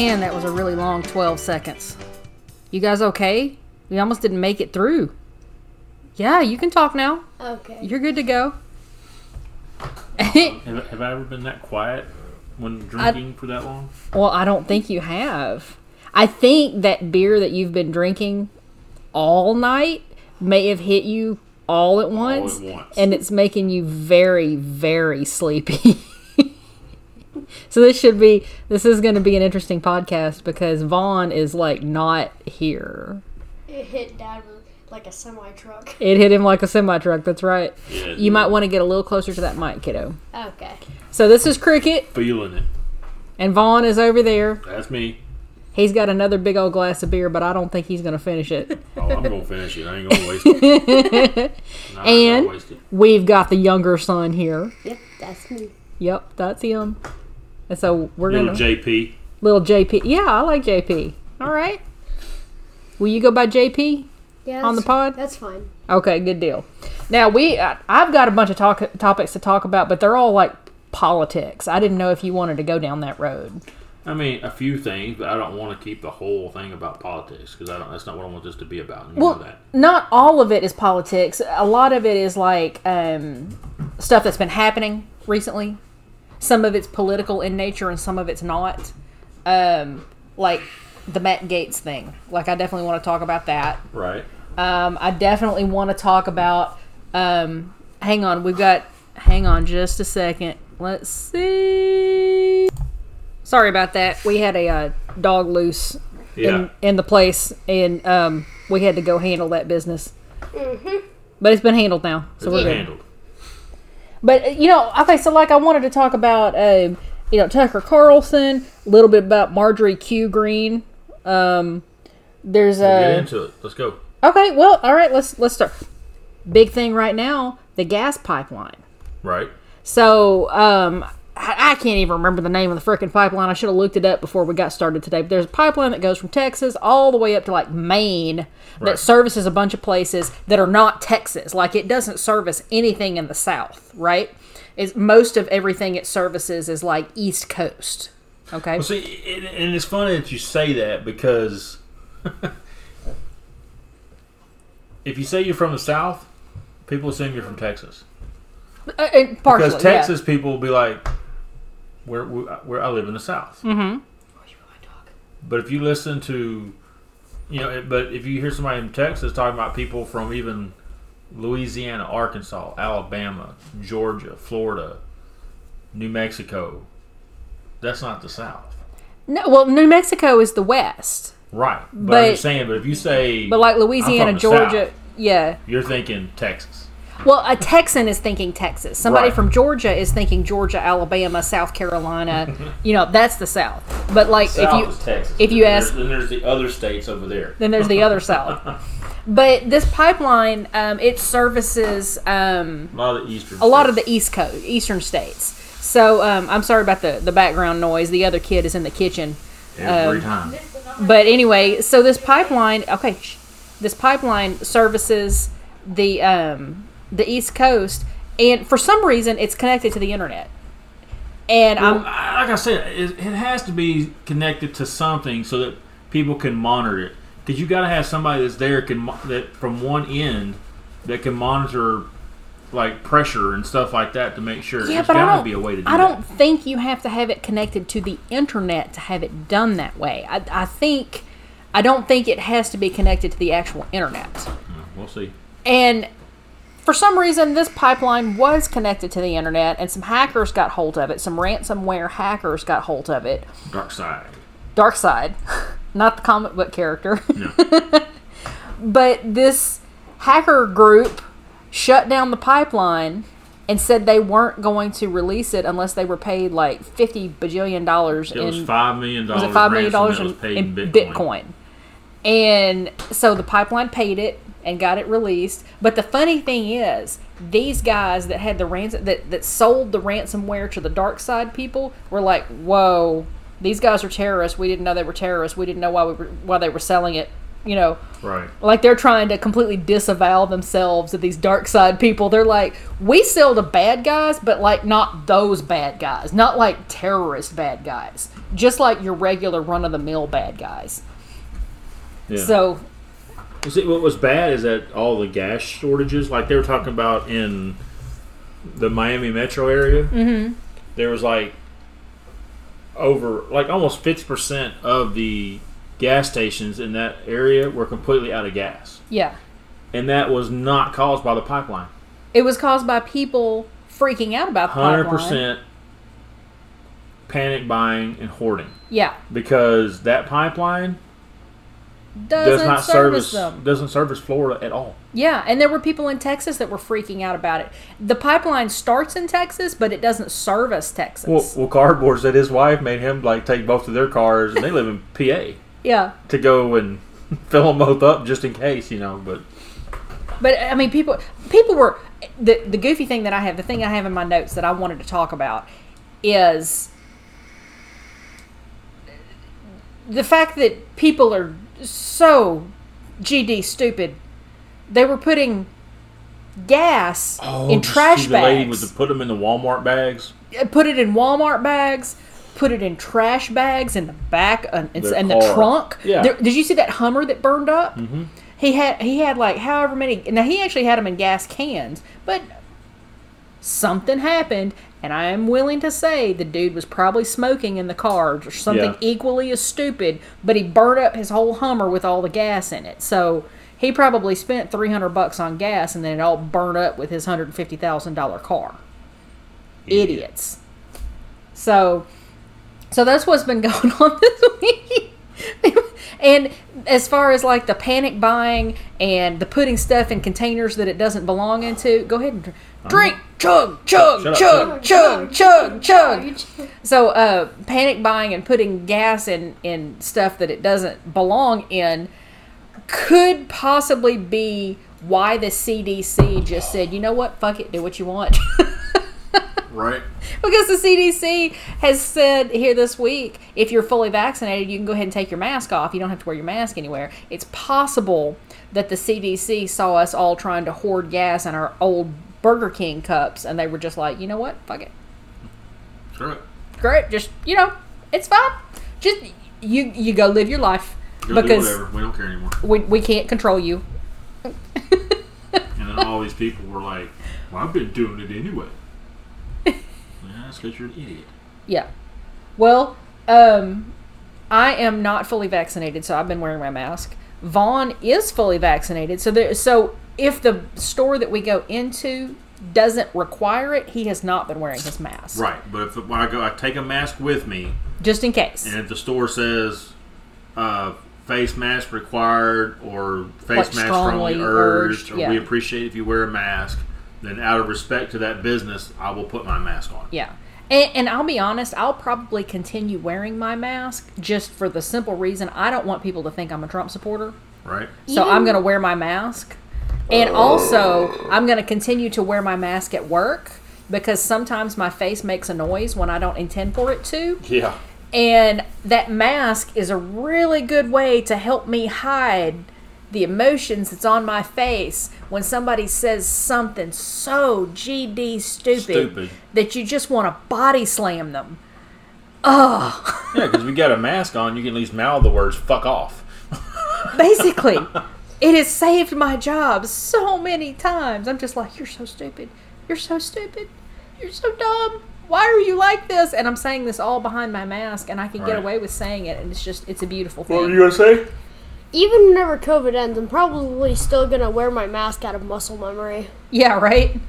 Man, that was a really long 12 seconds. You guys okay? We almost didn't make it through. Yeah, you can talk now. Okay. You're good to go. Have, have I ever been that quiet when drinking for that long? well, I don't think you have. I think that beer that you've been drinking all night may have hit you all at once, once. and it's making you very, very sleepy. so this should be this is going to be an interesting podcast because Vaughn is like not here. It hit Dad with like a semi truck. It hit him like a semi truck. That's right. Yeah, it You might want to get a little closer to that mic, kiddo. Okay. So this is Cricket, Feeling it. and Vaughn is over there. That's me. He's got another big old glass of beer, but I don't think he's going to finish it. Oh, I'm gonna finish it. I ain't gonna waste it. Nah, And- waste it. We've got the younger son here. Yep, that's me. Yep, that's him. And so we're little gonna Little JP. little JP. Yeah, I like JP. All right. Will you go by JP Yeah. on the pod? That's fine. Okay, good deal. Now we, I- I've got a bunch of talk topics to talk about, but they're all like politics. I didn't know if you wanted to go down that road. I mean, a few things, but I don't want to keep the whole thing about politics because I don't. That's not what I want this to be about. You Well, know that. not all of it is politics. A lot of it is like um, stuff that's been happening recently. Some of it's political in nature, and some of it's not. Um, like the Matt Gaetz thing. Like I definitely want to talk about that. Right. Um, I definitely want to talk about. Um, hang on, we've got. Hang on, just a second. Let's see. Sorry about that. We had a uh, dog loose Yeah. in, in the place, and um, we had to go handle that business. But it's been handled now, so It's we're good. handled. But uh, you know, okay, so like I wanted to talk about, um, you know, Tucker Carlson, a little bit about Marjorie Q. Greene. Um, there's We'll get a into it. Let's go. okay. Well, all right. Let's let's start. Big thing right now: the gas pipeline. Right. So um, I, I can't even remember the name of the freaking pipeline. I should have looked it up before we got started today. But there's a pipeline that goes from Texas all the way up to like Maine that Right. services a bunch of places that are not Texas. Like it doesn't service anything in the South, right? Is most of everything it services is like East Coast. Okay. Well, see, and, and it's funny that you say that because if you say you're from the South, people assume you're from Texas. Uh, partially, Because yeah. Texas people will be like, "Where, where I live in the South." Mm-hmm. But if you listen to, you know, but if you hear somebody in Texas talking about people from even Louisiana, Arkansas, Alabama, Georgia, Florida, New Mexico, that's not the South, No, well, New Mexico is the West, right? But, But- I'm just saying, but if you say, but like I'm Louisiana, from the Georgia, South, yeah. you're thinking Texas. Well, a Texan is thinking Texas. Somebody Right. from Georgia is thinking Georgia, Alabama, South Carolina. you know, that's the South. But like if you Texas. if you Then ask- there's, then there's the other states over there. then there's the other South. But this pipeline, um, it services um, A lot of the eastern. a lot of the East Coast, Eastern states. So um, I'm sorry about the the background noise. The other kid is in the kitchen. every um, time. But anyway, so this pipeline, okay, shh, this pipeline services the um, the East Coast, and for some reason, it's connected to the internet. And Well, I'm like I said, it, it has to be connected to something so that people can monitor it. Because you got to have somebody that's there can that from one end that can monitor like pressure and stuff like that to make sure. yeah, There's got to don't. be a way to do I don't that. think you have to have it connected to the internet to have it done that way. I, I think I don't think it has to be connected to the actual internet. We'll see. And for some reason, this pipeline was connected to the internet, and some hackers got hold of it. Some ransomware hackers got hold of it. Dark side. Dark Side, not the comic book character, No. but this hacker group shut down the pipeline and said they weren't going to release it unless they were paid like fifty bajillion dollars It in was five million was it five million dollars in, that was paid in Bitcoin. And so the pipeline paid it and got it released. But the funny thing is, these guys that had the ransom that, that sold the ransomware to the dark side people were like, "Whoa, these guys are terrorists. We didn't know they were terrorists. We didn't know why we were why they were selling it You know, Right. like they're trying to completely disavow themselves of these dark side people. They're like, we sell to bad guys, but like not those bad guys, not like terrorist bad guys, just like your regular run of the mill bad guys. Yeah. So You See, what was bad is that all the gas shortages, like they were talking about in the Miami metro area, mm-hmm. there was like over, like almost 50% of the gas stations in that area were completely out of gas. yeah, And that was not caused by the pipeline. it was caused by people freaking out about the pipeline. 100% panic buying and hoarding. Yeah, Because that pipeline doesn't does not service, service them. doesn't service Florida at all. Yeah, and there were people in Texas that were freaking out about it. The pipeline starts in Texas, but it doesn't service Texas. Well, well, Cardboard said his wife made him like take both of their cars, and they live in PA yeah, to go and fill them both up just in case, you know. But but I mean, people people were the the goofy thing that I have, the thing I have in my notes that I wanted to talk about is the fact that people are so GD stupid. They were putting gas in trash Oh, the lady bags. was to put them in the Walmart bags. put it in Walmart bags, put it in trash bags in the back uh, in, Their the trunk. Yeah. There- did you see that Hummer that burned up? Mm-hmm. He had he had like however many. Now he actually had them in gas cans, but something happened, and I am willing to say the dude was probably smoking in the car or something Yeah. equally as stupid. But he burned up his whole Hummer with all the gas in it, so. He probably spent three hundred bucks on gas, and then it all burned up with his hundred fifty thousand dollar car idiots. So, so that's what's been going on this week. and as far as like the panic buying and the putting stuff in containers that it doesn't belong into, go ahead and dr- uh-huh. drink, chug, chug, Shut chug, chug, chug, chug. Chug. So, uh, panic buying and putting gas in in stuff that it doesn't belong in could possibly be why the CDC just said, you know what, fuck it, do what you want. Right. Because the CDC has said here this week, if you're fully vaccinated, you can go ahead and take your mask off. You don't have to wear your mask anywhere. It's possible that the CDC saw us all trying to hoard gas in our old Burger King cups, and they were just like, you know what? Fuck it. Sure. Great. Just, you know, it's fine. Just, you, you go live your life. Go do because whatever. We don't care anymore. we, we can't control you. And then all these people were like, "Well, I've been doing it anyway." yeah, that's because you're an idiot. Yeah. Well, um, I am not fully vaccinated, so I've been wearing my mask. Vaughn is fully vaccinated, so there. So if the store that we go into doesn't require it, he has not been wearing his mask, Right. But if when I go, I take a mask with me, just in case. and if the store says uh, face mask required or face Like mask strongly strongly urged, urged, or yeah. we appreciate if you wear a mask, then out of respect to that business, I will put my mask on. Yeah. And, and I'll be honest, I'll probably continue wearing my mask just for the simple reason I don't want people to think I'm a Trump supporter. Right. So I'm going to wear my mask. And also, I'm going to continue to wear my mask at work because sometimes my face makes a noise when I don't intend for it to. Yeah. And that mask is a really good way to help me hide the emotions that's on my face when somebody says something so GD stupid, Stupid. that you just want to body slam them. Oh, Yeah, because we got a mask on, you can at least mouth the words "fuck off." basically, it has saved my job so many times. I'm just like, you're so stupid. You're so stupid. You're so dumb. Why are you like this? And I'm saying this all behind my mask, and I can get Right. away with saying it, and it's just, it's a beautiful thing. gonna say? Even whenever COVID ends, I'm probably still gonna wear my mask out of muscle memory. Yeah, right?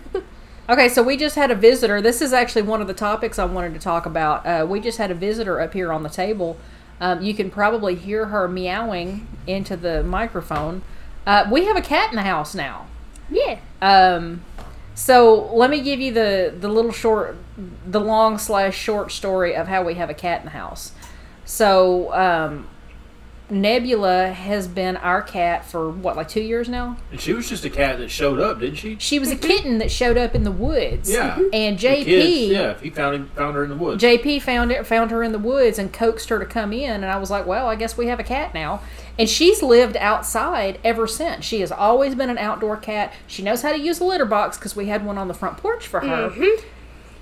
okay, so we just had a visitor. This is actually one of the topics I wanted to talk about. Uh, we just had a visitor up here on the table. Um, you can probably hear her meowing into the microphone. Uh, we have a cat in the house now. Yeah. Um, so let me give you the, the little short, the long slash short story of how we have a cat in the house. So um, Nebula has been our cat for what, like two years now? And she was just a cat that showed up, didn't she? She was a kitten that showed up in the woods. Yeah. Mm-hmm. And JP, kids, yeah, he found him, found her in the woods. JP found it, found her in the woods and coaxed her to come in, and I was like, "Well, I guess we have a cat now." And she's lived outside ever since. She has always been an outdoor cat. She knows how to use a litter box because we had one on the front porch for her. Mm-hmm.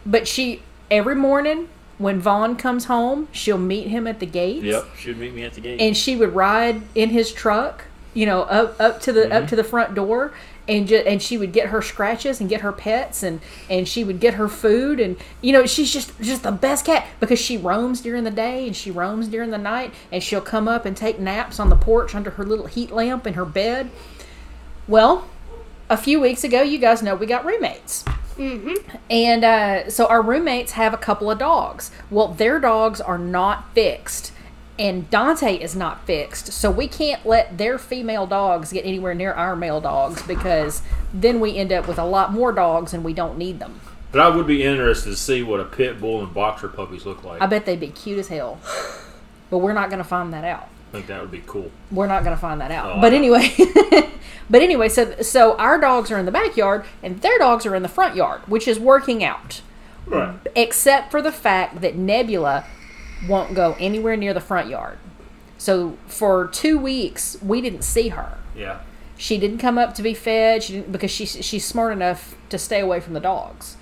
But she every morning when Vaughn comes home, she'll meet him at the gates, yep, she would meet me at the gate. and she would ride in his truck, you know, up up to the up mm-hmm. to the front door. And, ju- and she would get her scratches and get her pets and, and she would get her food and you know she's just just the best cat because she roams during the day and she roams during the night and she'll come up and take naps on the porch under her little heat lamp in her bed. Well, a few weeks ago, you guys know we got roommates. And uh, so our roommates have a couple of dogs. Well, their dogs are not fixed, and Dante is not fixed. So we can't let their female dogs get anywhere near our male dogs because then we end up with a lot more dogs and we don't need them. but I would be interested to see what a pit bull and boxer puppies look like. I I bet they'd be cute as hell. But we're not going to find that out. Think that would be cool. We're not going to find that out. Oh, but anyway, but anyway, so so our dogs are in the backyard and their dogs are in the front yard, which is working out. Right. except for the fact that Nebula won't go anywhere near the front yard. So for two weeks, we didn't see her. Yeah. She didn't come up to be fed. She didn't because she's she's smart enough to stay away from the dogs.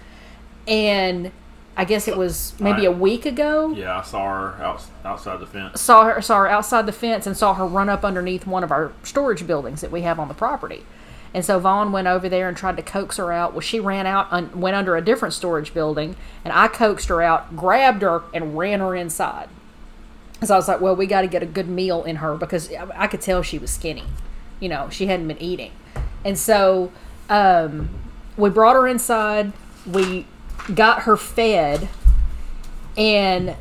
And I guess it was maybe I- a week ago. Yeah, I saw her out, outside the fence. Saw her saw her outside the fence and saw her run up underneath one of our storage buildings that we have on the property. And so Vaughn went over there and tried to coax her out. Well, she ran out, un- went under a different storage building, and I coaxed her out, grabbed her, and ran her inside. So I was like, well, we got to get a good meal in her because I I could tell she was skinny. You know, she hadn't been eating. And so um, we brought her inside. We got her fed. And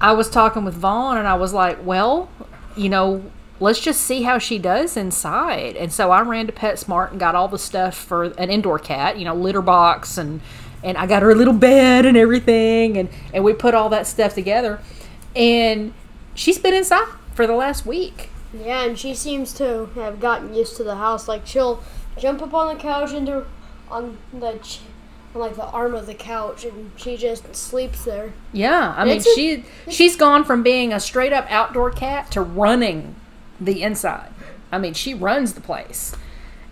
I was talking with Vaughn and I was like, well, you know, let's just see how she does inside. And so I ran to PetSmart and got all the stuff for an indoor cat, you know, litter box and and I got her a little bed and everything and and we put all that stuff together. And she's been inside for the last week. Yeah, and she seems to have gotten used to the house. Like she'll jump up on the couch into on the on like the arm of the couch, and she just sleeps there. Yeah, I mean a- she she's gone from being a straight up outdoor cat to running the inside. I mean, she runs the place.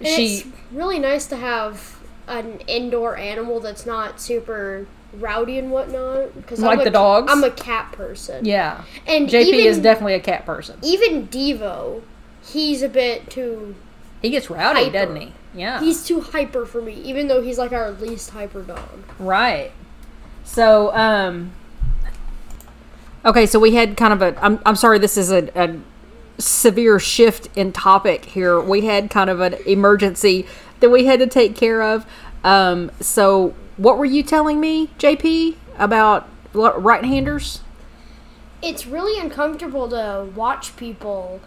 She it's really nice to have an indoor animal that's not super rowdy and whatnot. Because Like I'm a, the dogs? I'm a cat person. yeah. and JP even, is definitely a cat person. even Devo. He's a bit too. He gets rowdy, Hyper. doesn't he? Yeah. He's too hyper for me, even though he's like our least hyper dog. Right. So, um, okay, so we had kind of a. I'm, I'm sorry, this is a, a severe shift in topic here. We had kind of an emergency that we had to take care of. Um, so, what were you telling me, JP, about right handers? it's really uncomfortable to watch people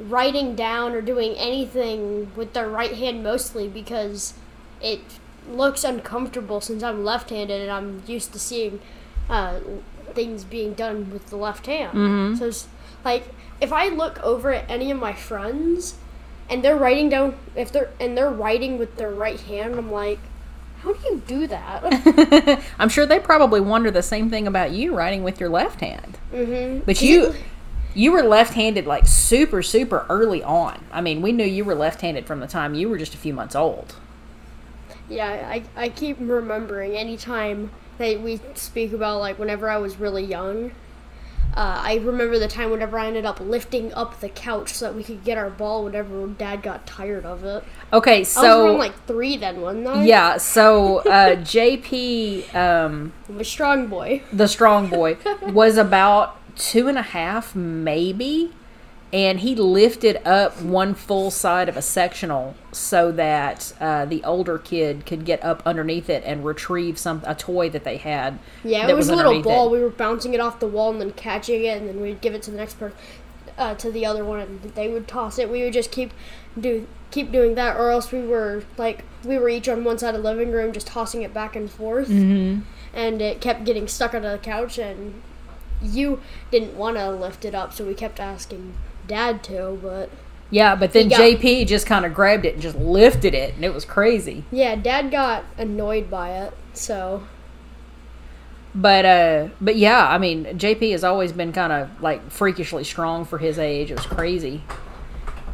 writing down or doing anything with their right hand mostly because it looks uncomfortable since I'm left-handed and I'm used to seeing uh, things being done with the left hand. Mm-hmm. So it's like if I look over at any of my friends and they're writing down if they're and they're writing with their right hand, I'm like, how do you do that? I'm sure they probably wonder the same thing about you writing with your left hand. mm-hmm. But you you were left-handed like super super early on. I mean, we knew you were left-handed from the time you were just a few months old. Yeah, I, I keep remembering anytime that we speak about like whenever I was really young. Uh, I remember the time whenever I ended up lifting up the couch so that we could get our ball whenever Dad got tired of it. Okay, I was so like three then, wasn't I? yeah, so uh, JP, um, I'm strong boy. the strong boy, was about two and a half, maybe, and he lifted up one full side of a sectional so that uh, the older kid could get up underneath it and retrieve some a toy that they had. Yeah, it was, a little ball. it. We were bouncing it off the wall and then catching it, and then we'd give it to the next person, uh, to the other one, and they would toss it. We would just keep do keep doing that, or else we were like we were each on one side of the living room, just tossing it back and forth, mm-hmm. and it kept getting stuck under the couch, and you didn't want to lift it up, so we kept asking dad to, but Yeah, but then got- JP just kind of grabbed it and just lifted it, and it was crazy. yeah, dad got annoyed by it. So But uh, but yeah, I mean, JP has always been kind of like freakishly strong for his age. It was crazy.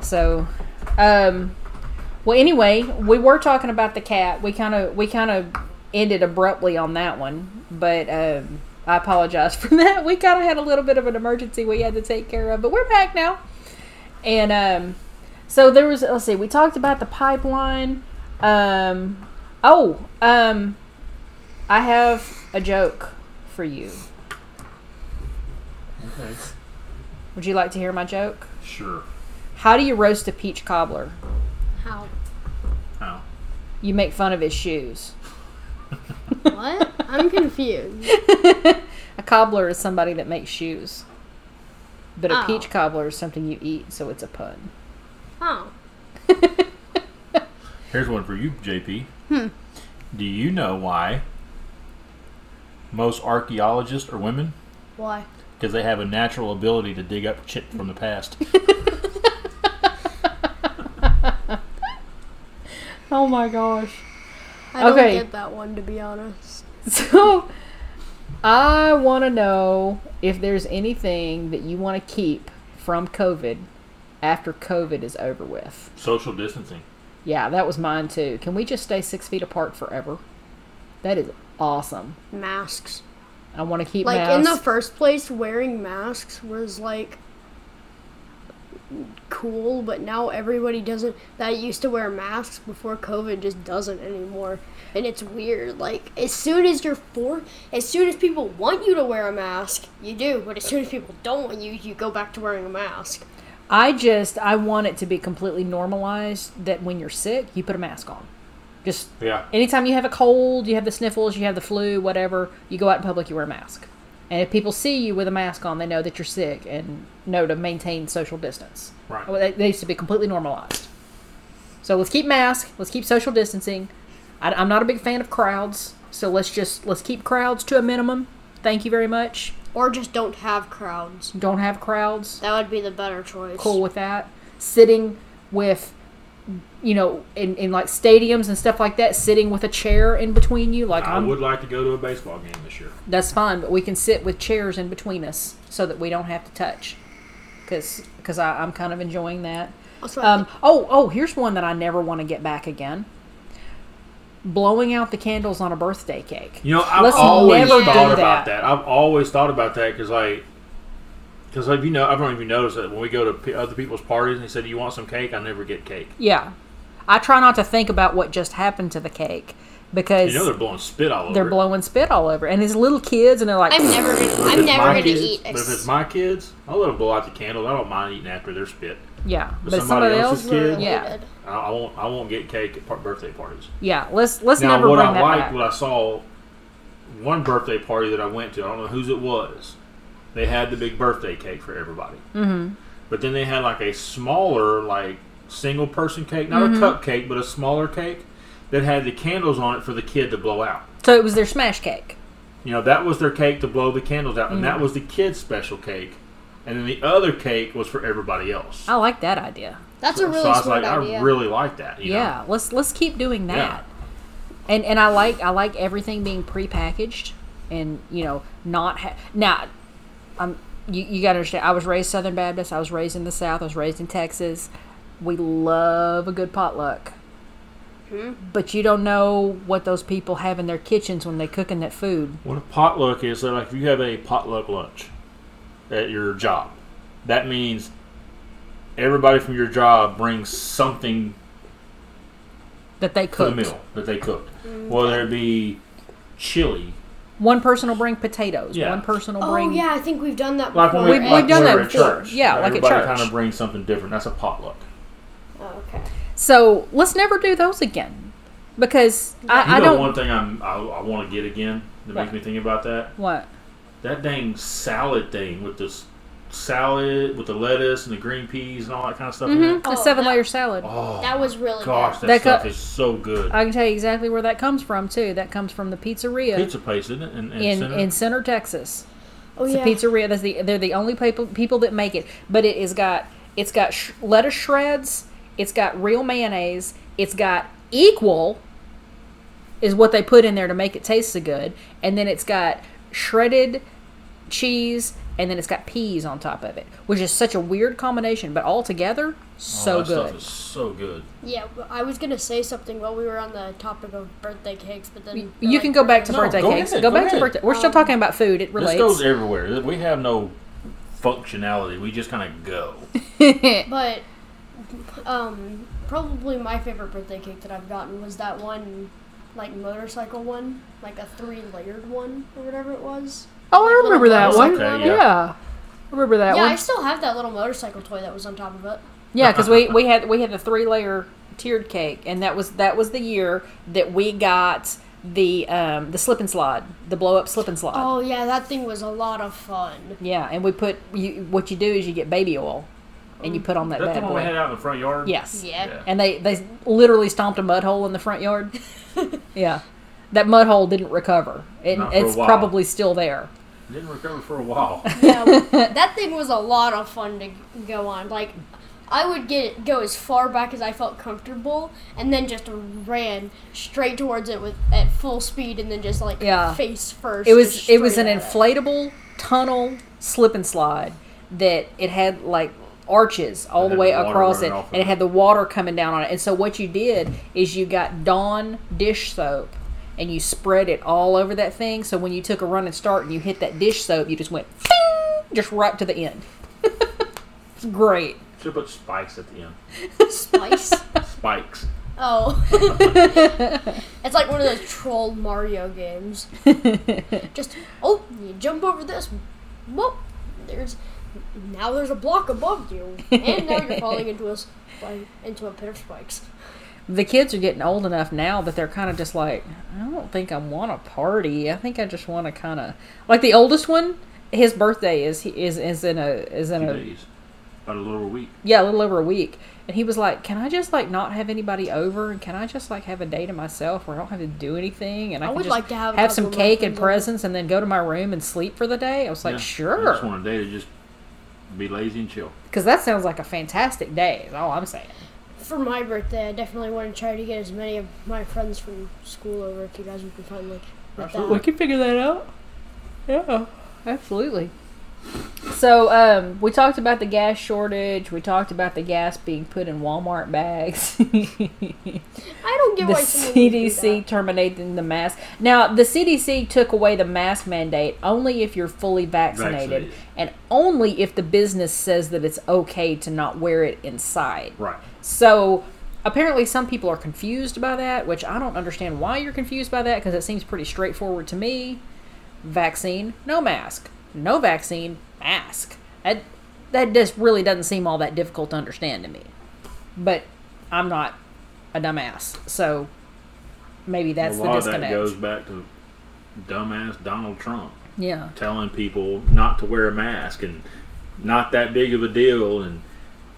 So, um, well, anyway, we were talking about the cat. We kind of we kind of ended abruptly on that one, but um, I apologize for that. We kind of had a little bit of an emergency we had to take care of, but we're back now. And um, so there was. Let's see. We talked about the pipeline. Um, oh, um, I have a joke for you. Okay. Would you like to hear my joke? Sure. How do you roast a peach cobbler? how? How? You make fun of his shoes. What? I'm confused. A cobbler is somebody that makes shoes. But a Oh. peach cobbler is something you eat, so it's a pun. Oh, Here's one for you, JP. Hmm. Do you know why most archaeologists are women? why? Because they have a natural ability to dig up shit from the past. Oh my gosh. I don't Okay. get that one to be honest. So, I want to know if there's anything that you want to keep from COVID after COVID is over with. Social distancing. Yeah, that was mine too. Can we just stay six feet apart forever? That is awesome. Masks. I want to keep Like masks. in the first place, wearing masks was like cool, but now everybody doesn't. That used to wear masks before COVID just doesn't anymore, and it's weird. Like as soon as you're for, as soon as people want you to wear a mask, you do. But as soon as people don't want you, you go back to wearing a mask. I just I want it to be completely normalized that when you're sick, you put a mask on. Just Yeah. anytime you have a cold, you have the sniffles, you have the flu, whatever, you go out in public, you wear a mask. And if people see you with a mask on, they know that you're sick and know to maintain social distance. Right. Well, That needs to be completely normalized. So let's keep masks. Let's keep social distancing. I, I'm not a big fan of crowds, so let's just let's keep crowds to a minimum. Thank you very much. Or just don't have crowds. Don't have crowds. That would be the better choice. cool with that. Sitting with, you know, in, in like stadiums and stuff like that, sitting with a chair in between you, like I I'm, would like to go to a baseball game this year. That's fine, but we can sit with chairs in between us so that we don't have to touch. Because cause I- I'm kind of enjoying that. Um, oh, oh, here's one that I never want to get back again. Blowing out the candles on a birthday cake. You know, I've Let's always never thought do about that. that. I've always thought about that because, like, because like you know, I don't even notice that when we go to p- other people's parties and they said, "Do you want some cake?" I never get cake. Yeah. I try not to think about what just happened to the cake because You know, they're blowing spit all over. they're it. blowing spit all over. And these little kids, and they're like, I'm never gonna. I'm it's never gonna kids- eat. But if it's my kids, I'll let them blow out the candles. I don't mind eating after their spit. yeah. But But somebody somebody else's else, kid? yeah, I, I won't. I won't get cake at birthday parties. yeah. Let's let's Now, never what bring I that liked, what I saw, one birthday party that I went to, I don't know whose it was. They had the big birthday cake for everybody. Mm-hmm. But then they had like a smaller, like single person cake, not Mm-hmm. a cupcake, but a smaller cake that had the candles on it for the kid to blow out. So it was their smash cake. You know, that was their cake to blow the candles out, and Mm. that was the kid's special cake. And then the other cake was for everybody else. I like that idea. That's so, a really so I was smart like, idea. I really like that. You Yeah, let's let's keep doing that. Yeah. And and I like I like everything being prepackaged and you know not ha- now. I'm you, you got to understand. I was raised Southern Baptist. I was raised in the South. I was raised in Texas. We love a good potluck. Mm-hmm. But you don't know what those people have in their kitchens when they're cooking that food. What a potluck is, so like if you have a potluck lunch at your job, that means everybody from your job brings something That they to the cooked. meal that they cooked. Mm. Whether it be chili, One person will bring potatoes. Yeah. One person will Oh bring. yeah, I think we've done that like before. when we, We've- like we've done when that we're at before. church. Yeah, like at everybody church. kind of brings something different. That's a potluck. Oh, okay. So let's never do those again, because You I, I don't. one thing I'm, I, I want to get again that makes me think about that. what? That dang salad thing with this salad with the lettuce and the green peas and all that kind of stuff. Mm-hmm. it. The Oh, seven that- layer salad. Oh, That was really gosh, good. that, That stuff co- is so good. I can tell you exactly where that comes from too. That comes from the pizzeria Pizza place, isn't it? In, in, in Center? in Center, Texas. Oh It's yeah. a pizzeria. That's the they're the only people people that make it, but it has got It's got sh- lettuce shreds. It's got real mayonnaise. It's got equal is what they put in there to make it taste so good, and then it's got shredded cheese, and then it's got peas on top of it, which is such a weird combination, but all together, so oh, that good. Stuff is so good. Yeah, I was gonna say something while we were on the topic of birthday cakes, but then You they're like can go back to No, birthday go cakes. ahead, go go back to ahead. birthday. We're still Um, talking about food. It relates. This relates. goes everywhere. We have no functionality. We just kind of go. But um, probably my favorite birthday cake that I've gotten was that one, like motorcycle one, like a three layered one or whatever it was. oh, I remember that one. motorcycle yeah. one. I remember that yeah, one. I still have that little motorcycle toy that was on top of it. Yeah, because we, we had we had the three layer tiered cake, and that was that was the year that we got the um, the slip and slide, the blow up slip and slide. Oh yeah, that thing was a lot of fun. Yeah, and we put you, what you do is you get baby oil, and you put on that Is that the bad one we had out in the front yard? Yes. Yeah. Yeah. And they they literally stomped a mud hole in the front yard. yeah, that mud hole didn't recover. It, Not for a it's while. probably still there. Didn't recover for a while. Yeah, that thing was a lot of fun to go on. Like, I would get go as far back as I felt comfortable, and then just ran straight towards it with at full speed, and then just like Yeah. face first. It was it was an straight at it. inflatable tunnel slip and slide that it had like arches all It the way the across it, running off of and it it. had the water coming down on it. And so what you did is you got Dawn dish soap and you spread it all over that thing. So when you took a run and start and you hit that dish soap, you just went "Ping!" just right to the end. it's great. Should put spikes at the end. spice. Spikes. Oh, it's like one of those troll Mario games. Just oh, you jump over this. Whoop! There's now there's a block above you, and now you're falling into a s- like, into a pit of spikes. the kids are getting old enough now that they're kind of just like, I don't think I want a party. I think I just want to kind of like the oldest one. His birthday is is is in a is in Two a days. About a little over a week. yeah a little over a week, and he was like, "Can I just like not have anybody over, and can I just like have a day to myself where I don't have to do anything, and I, I can would just like to have a some couple of my cake and presents, and then go to my room and sleep for the day?" I was like, Yeah. I "Sure," just want a day to just be lazy and chill. because that sounds like a fantastic day. Is all I'm saying. For my birthday, I definitely want to try to get as many of my friends from school over if you guys would be fine like with Absolutely. that. can figure that out. Yeah, absolutely. So um, we talked about the gas shortage. We talked about the gas being put in Walmart bags. I don't get the why someone would do CDC that. terminating the mask. Now the CDC took away the mask mandate only if you're fully vaccinated, Vaccinated. and only if the business says that it's okay to not wear it inside. Right. So apparently, some people are confused by that, which I don't understand why you're confused by that because it seems pretty straightforward to me. Vaccine, no mask. No vaccine, mask. That that just really doesn't seem all that difficult to understand to me. But I'm not a dumbass, so maybe that's a the lot of that disconnect. goes back to dumbass Donald Trump yeah, telling people not to wear a mask and not that big of a deal. And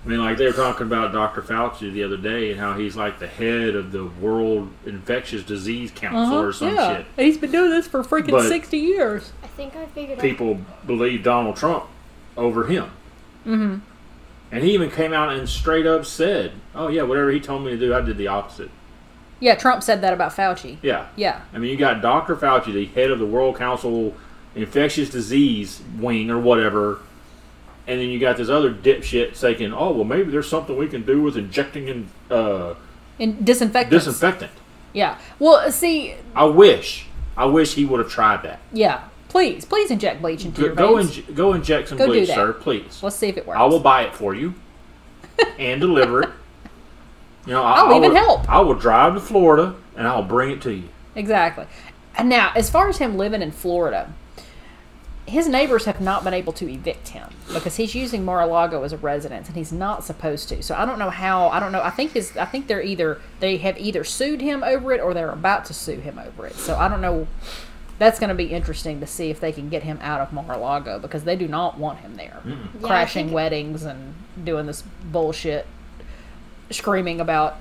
I mean, like they were talking about Dr. Fauci the other day and how he's like the head of the World Infectious Disease Council or some Uh-huh. yeah. shit. He's been doing this for freaking But- sixty years. I think I figured out. People believe Donald Trump over him. Mm-hmm. And he even came out and straight up said, "Oh yeah, whatever he told me to do, I did the opposite." Yeah, Trump said that about Fauci. Yeah, Yeah, I mean, you got Dr. Fauci, the head of the World Council Infectious Disease Wing or whatever, and then you got this other dipshit saying, "Oh, well, maybe there's something we can do with injecting in uh, and disinfectants. disinfectant." Yeah. Well, see, I wish, I wish he would have tried that. yeah. Please, please inject bleach into Go, your go, veins. inj- go inject some Go bleach, sir, please. Let's see if it works. I will buy it for you and deliver it. You know, I, I'll I even will- help. I will drive to Florida and I'll bring it to you. Exactly. And now, as far as him living in Florida, his neighbors have not been able to evict him because he's using Mar-a-Lago as a residence and he's not supposed to. So I don't know how. I don't know. I think his. I think they're either they have either sued him over it or they're about to sue him over it. So I don't know. That's going to be interesting to see if they can get him out of Mar-a-Lago because they do not want him there, mm. Yeah, crashing think- weddings and doing this bullshit, screaming about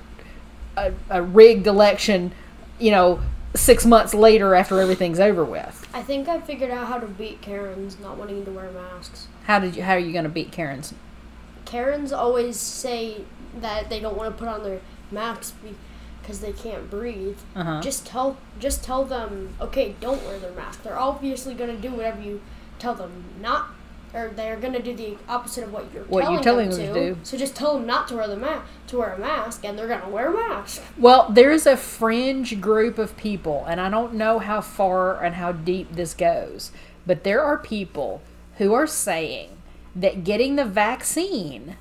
a, a rigged election. You know, six months later after everything's over with. I think I figured out how to beat Karens not wanting to wear masks. How did you? How are you going to beat Karen's? Karens always say that they don't want to put on their masks because they can't breathe. Uh-huh. Just tell just tell them, okay, don't wear their mask. They're obviously gonna do whatever you tell them not, or they're gonna do the opposite of what you're What telling, you're telling them, them to. to do. So just tell them not to wear the ma- to wear a mask, and they're gonna wear a mask. Well, there's a fringe group of people, and I don't know how far and how deep this goes, but there are people who are saying that getting the vaccine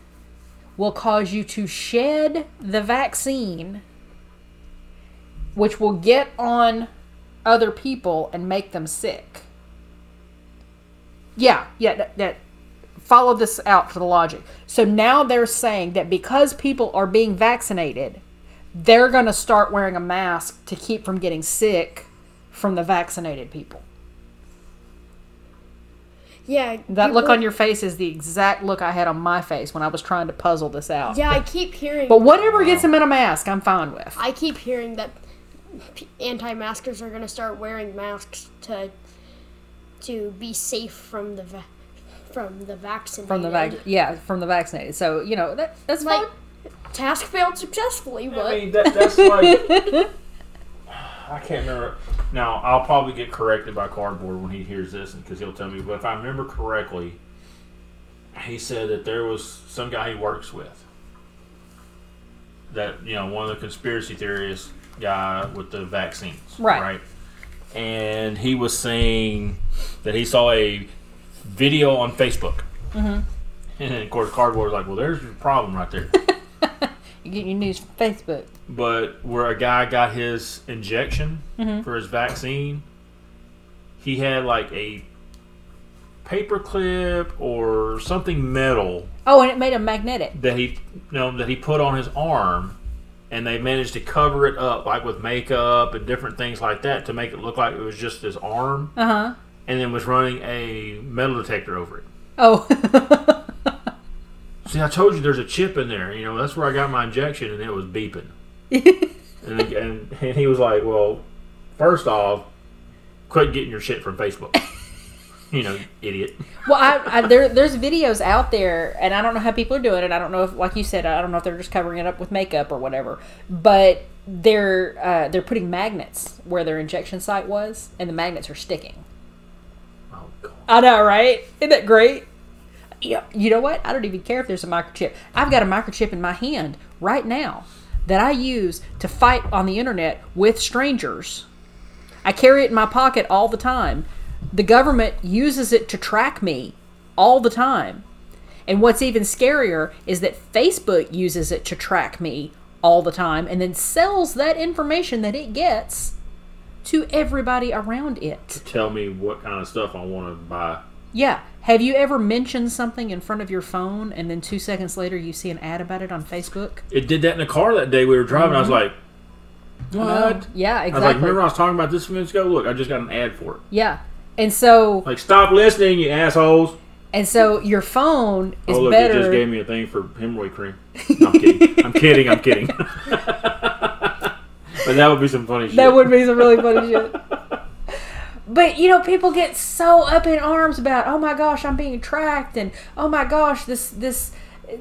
will cause you to shed the vaccine, which will get on other people and make them sick. Yeah, yeah, that, that follow this out for the logic. So now they're saying that because people are being vaccinated, they're going to start wearing a mask to keep from getting sick from the vaccinated people. Yeah. That look on your face is the exact look I had on my face when I was trying to puzzle this out. Yeah, I keep hearing. But whatever gets them in a mask, I'm fine with. I keep hearing that anti-maskers are gonna start wearing masks to to be safe from the va- from the vaccinated. From the vac, yeah, from the vaccinated. So you know that that's Like, fine. task failed successfully, but I mean, that, that's like. I can't remember. Now, I'll probably get corrected by Cardboard when he hears this because he'll tell me. But if I remember correctly, he said that there was some guy he works with. That, you know, one of the conspiracy theorists guy with the vaccines. Right. Right. And he was saying that he saw a video on Facebook. Mm-hmm. And of course, Cardboard was like, well, there's your problem right there. You get your news from Facebook. but where a guy got his injection Mm-hmm. for his vaccine, he had like a paper clip or something metal Oh, and it made him magnetic. that he you know that he put on his arm and they managed to cover it up like with makeup and different things like that to make it look like it was just his arm Uh huh. and then was running a metal detector over it. Oh. See, I told you there's a chip in there. You know, that's where I got my injection, and it was beeping. and, and and he was like, "Well, first off, quit getting your shit from Facebook." you know, idiot. Well, I, I there there's videos out there, and I don't know how people are doing it. I don't know if, like you said, I don't know if they're just covering it up with makeup or whatever. But they're uh, they're putting magnets where their injection site was, and the magnets are sticking. Oh God. I know, right? Isn't that great? Yeah. You know what? I don't even care if there's a microchip. I've got a microchip in my hand right now that I use to fight on the internet with strangers. I carry it in my pocket all the time. The government uses it to track me all the time. And what's even scarier is that Facebook uses it to track me all the time and then sells that information that it gets to everybody around it. To tell me what kind of stuff I want to buy. Yeah. Have you ever mentioned something in front of your phone and then two seconds later you see an ad about it on Facebook? It did that in the car that day we were driving. I was mm-hmm. like, "What?" Yeah, exactly. I was like, "Remember I was talking about this a few minutes ago? Look, I just got an ad for it." yeah. And so Like, stop listening, you assholes! and so your phone is oh look, better. it just gave me a thing for hemorrhoid cream. No, I'm kidding. I'm kidding. I'm kidding. but that would be some funny shit. That would be some really funny shit. But you know, people get so up in arms about, oh my gosh, I'm being tracked, and oh my gosh, this this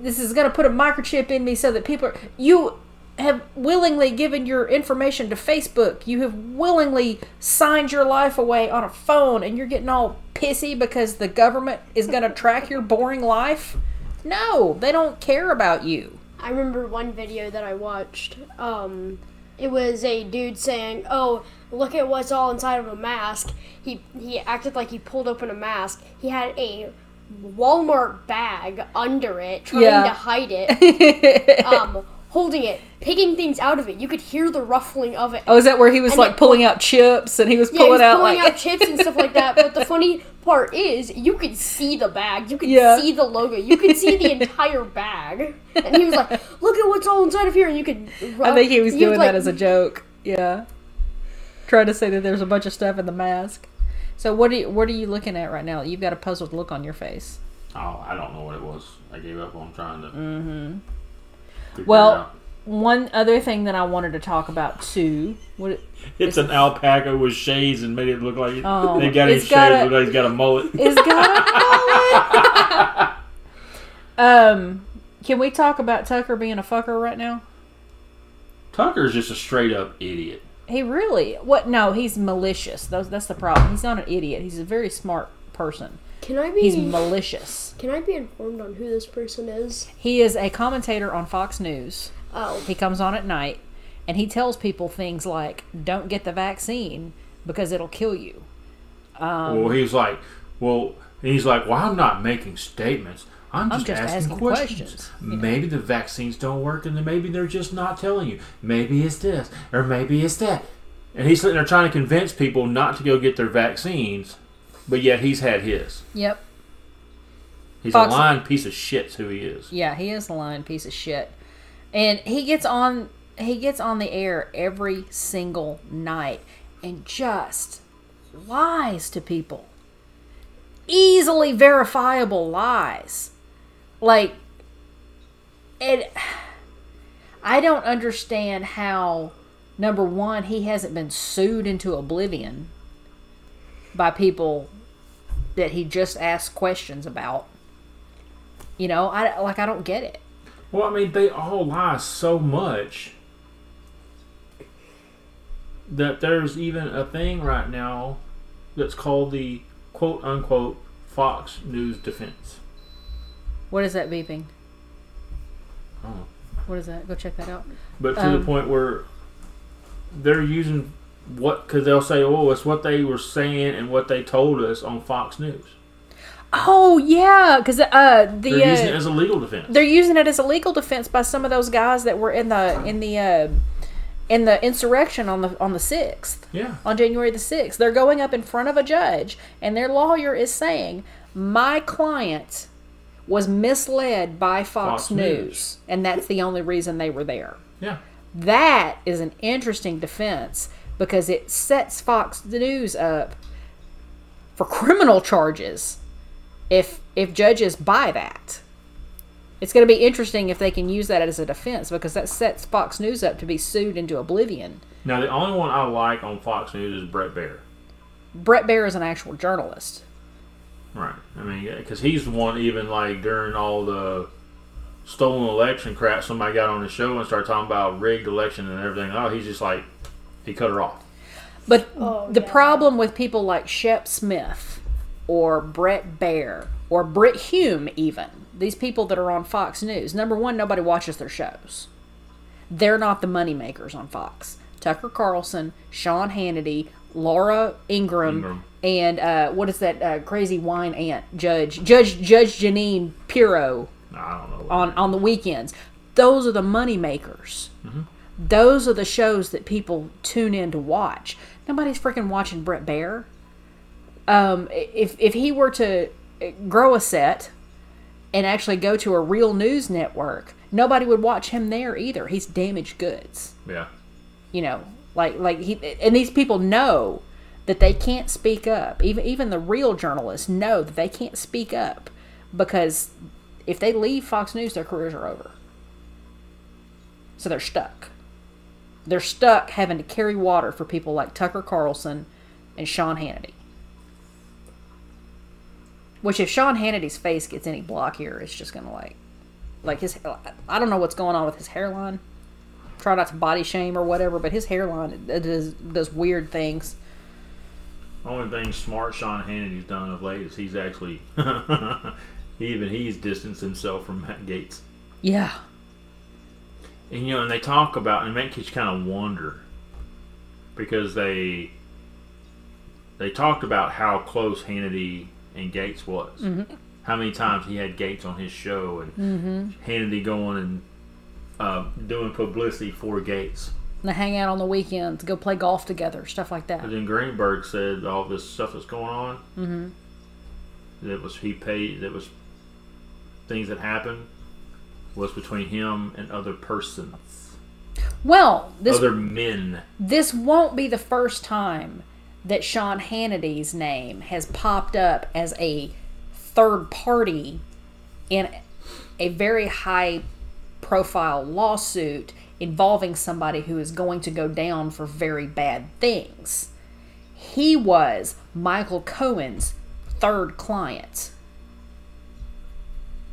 this is going to put a microchip in me so that people you have willingly given your information to Facebook. You have willingly signed your life away on a phone, and you're getting all pissy because the government is going to track your boring life. No, they don't care about you. I remember one video that I watched. Um, it was a dude saying, "Oh, look at what's all inside of a mask." He he acted like he pulled open a mask. He had a Walmart bag under it, trying Yeah. to hide it. um, holding it, picking things out of it. You could hear the ruffling of it. Oh, is that where he was And like it- pulling out chips and he was Yeah, he pulling was out pulling like out chips and stuff like that. But the funny part is, you could see the bag. You could Yeah. see the logo. You could see the entire bag. And he was like, "Look at what's all inside of here." And you could. I think he was you doing would, like, that as a joke. Yeah, trying to say that there's a bunch of stuff in the mask. So what are you what are you looking at right now? You've got a puzzled look on your face. Oh, I don't know what it was. I gave up on trying to. Mm-hmm. Well, one other thing that I wanted to talk about too. What it's an alpaca with shades and made it look like Oh, they got his it's shades. got a- look like he's got a mullet. is got a mullet? um, Can we talk about Tucker being a fucker right now? Tucker's just a straight up idiot. He really what? No, he's malicious. That's that's the problem. He's not an idiot. He's a very smart person. Can I be? He's malicious. can I be informed on who this person is? He is a commentator on Fox News. Oh, He comes on at night and he tells people things like, "Don't get the vaccine because it'll kill you." Um, well, he's like, well, he's like, well, I'm not making statements. I'm I'm just, just asking, asking questions. questions." Maybe the vaccines don't work, and then maybe they're just not telling you. Maybe it's this, or maybe it's that. And he's sitting there trying to convince people not to go get their vaccines, but yet he's had his. Yep. He's Fox- a lying piece of shit's who he is. Yeah, he is a lying piece of shit. And he gets on he gets on the air every single night and just lies to people. Easily verifiable lies. Like it I don't understand how number 1 he hasn't been sued into oblivion by people that he just asked questions about. You know, I like I don't get it. Well, I mean, they all lie so much that there's even a thing right now that's called the quote unquote Fox News defense. What is that beeping? Oh. What is that? Go check that out. But to the Um, point where they're using what, because they'll say, oh, it's what they were saying and what they told us on Fox News. Oh yeah, because uh, the They're using it uh, as a legal defense. they're using it as a legal defense by some of those guys that were in the in the uh, in the insurrection on the on the sixth. Yeah. on January the 6th. They're going up in front of a judge, and their lawyer is saying, My client was misled by Fox, Fox News, News. and that's the only reason they were there. Yeah. That is an interesting defense because it sets Fox News up for criminal charges if if judges buy that. It's going to be interesting if they can use that as a defense because that sets Fox News up to be sued into oblivion. Now, the only one I like on Fox News is Bret Baier. Bret Baier is an actual journalist. Right. I mean, because he's the one, even like during all the stolen election crap, somebody got on the show and started talking about rigged election and everything. Oh, he's just like, he cut her off. But Oh, the yeah. problem with people like Shep Smith or Bret Baier or Brit Hume, even these people that are on Fox News, number one, nobody watches their shows. They're not the money makers on Fox. Tucker Carlson, Sean Hannity, Laura Ingraham, Ingraham. and uh, what is that uh, crazy wine aunt judge? Judge Judge Jeanine Pirro I don't know. On on the weekends. Those are the money makers. Those are the shows that people tune in to watch. Nobody's freaking watching Bret Baier. Um, if if he were to grow a set and actually go to a real news network, nobody would watch him there either. He's damaged goods. yeah. You know, like like he and these people know that they can't speak up. Even even the real journalists know that they can't speak up because if they leave Fox News, their careers are over. So they're stuck. They're stuck having to carry water for people like Tucker Carlson and Sean Hannity. Which, if Sean Hannity's face gets any block here, it's just gonna like, like his. I don't know what's going on with his hairline. Try not to body shame or whatever, but his hairline it does does weird things. Only thing smart Sean Hannity's done of late is he's actually, even he's distanced himself from Matt Gaetz. Yeah, And you know, and they talk about and it makes you kind of wonder because they they talked about how close Hannity and Gaetz was. How many times he had Gaetz on his show and Hannity going and uh, doing publicity for Gaetz. and they hang out on the weekends, go play golf together, stuff like that. But then Greenberg said all this stuff that's going on. Mm-hmm. That was he paid. That was things that happened was between him and other persons, Well, this other men. this won't be the first time that Sean Hannity's name has popped up as a third party in a very high profile lawsuit involving somebody who is going to go down for very bad things. He was Michael Cohen's third client.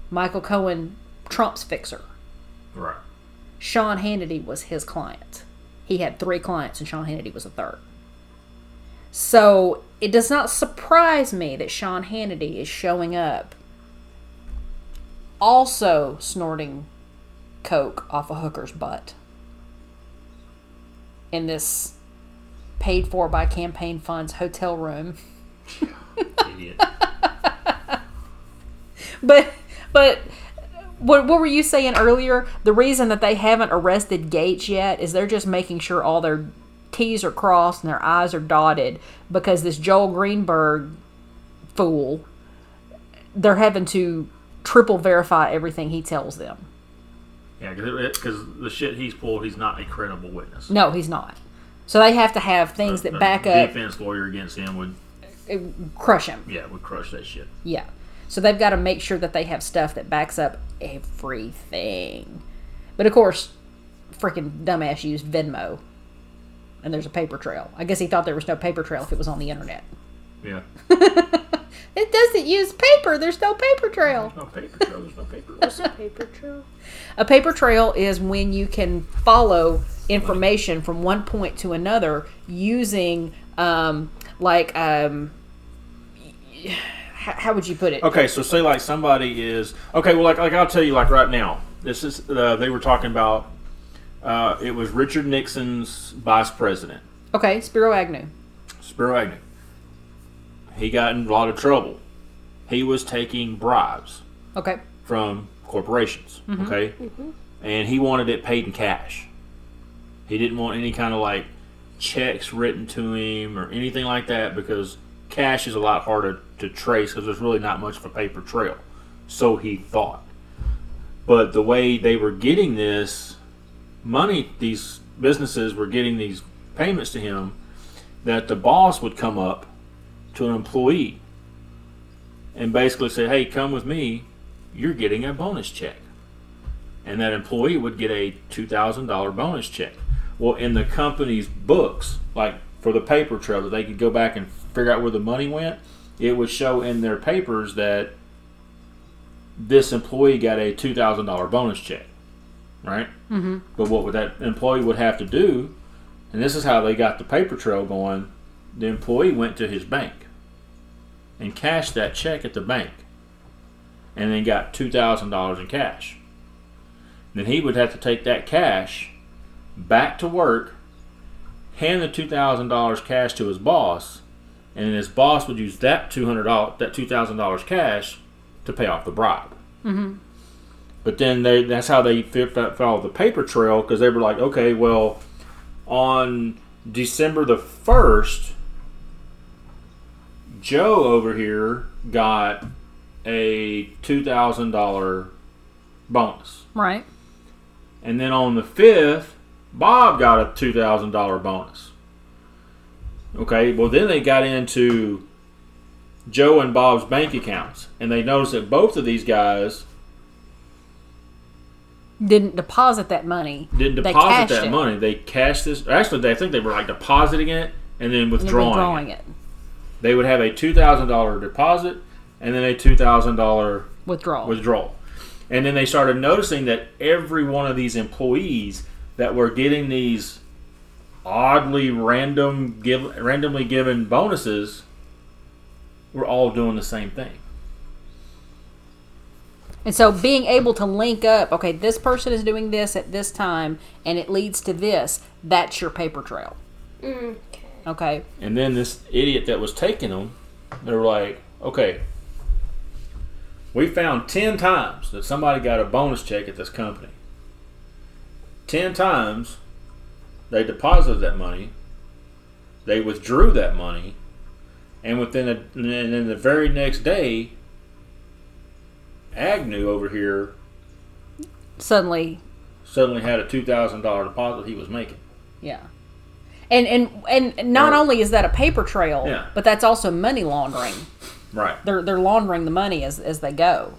Michael Cohen Trump's fixer. Right. Sean Hannity was his client. He had three clients, and Sean Hannity was a third. So it does not surprise me that Sean Hannity is showing up also snorting coke off a hooker's butt in this paid for by campaign funds hotel room. Idiot. But but what, what were you saying earlier? The reason that they haven't arrested Gaetz yet is they're just making sure all their T's are crossed and their I's are dotted because this Joel Greenberg fool, they're having to triple verify everything he tells them. yeah, because the shit he's pulled, he's not a credible witness. No, he's not. So they have to have things that back up, Defense lawyer against him would, crush him. yeah, would crush that shit. Yeah. So they've got to make sure that they have stuff that backs up everything. But of course, freaking dumbass used Venmo. And there's a paper trail. I guess he thought there was no paper trail if it was on the internet. Yeah. It doesn't use paper. There's no paper trail. No paper trail. There's no paper. What's a paper trail? A paper trail is when you can follow information from one point to another using, um, like, um, h- how would you put it? Okay, so say like somebody is okay. Well, like like I'll tell you, like right now, this is uh, they were talking about. Uh, it was Richard Nixon's vice president, Okay, Spiro Agnew. Spiro Agnew. He got in a lot of trouble. He was taking bribes Okay. from corporations. Okay, and he wanted it paid in cash. He didn't want any kind of like checks written to him or anything like that because cash is a lot harder to trace because there's really not much of a paper trail. So he thought. But the way they were getting this money, these businesses were getting these payments to him, that the boss would come up to an employee and basically say, Hey, come with me, you're getting a bonus check. And that employee would get a $2,000 bonus check. Well, in the company's books, like for the paper trail that they could go back and figure out where the money went, it would show in their papers that this employee got a $2,000 bonus check, right? Mm-hmm. But what would that employee would have to do, and this is how they got the paper trail going, the employee went to his bank and cashed that check at the bank and then got $2,000 in cash. Then he would have to take that cash back to work, hand the $2,000 cash to his boss, and then his boss would use that $200 that $2,000 cash to pay off the bribe. Mm-hmm. But then they that's how they fi- followed the paper trail because they were like, okay, well, on December the 1st, Joe over here got a $2,000 bonus. Right. And then on the 5th, Bob got a $2,000 bonus. Okay, well, then they got into Joe and Bob's bank accounts, and they noticed that both of these guys Didn't deposit that money. didn't deposit that it. money. They cashed this. Actually, they I think they were like depositing it and then and withdrawing, withdrawing it. it. They would have a $2,000 deposit and then a $2,000 Withdrawal. withdrawal. And then they started noticing that every one of these employees that were getting these oddly random give, randomly given bonuses were all doing the same thing. And so being able to link up, okay, this person is doing this at this time and it leads to this, that's your paper trail. Mm, Okay. And then this idiot that was taking them, they were like, okay, we found 10 times that somebody got a bonus check at this company. 10 times they deposited that money, they withdrew that money, and within a, and then the very next day, Agnew over here Suddenly, suddenly had a $2,000 deposit he was making. yeah. And and and not Or- only is that a paper trail, Yeah. but that's also money laundering. Right. They're they're laundering the money as as they go.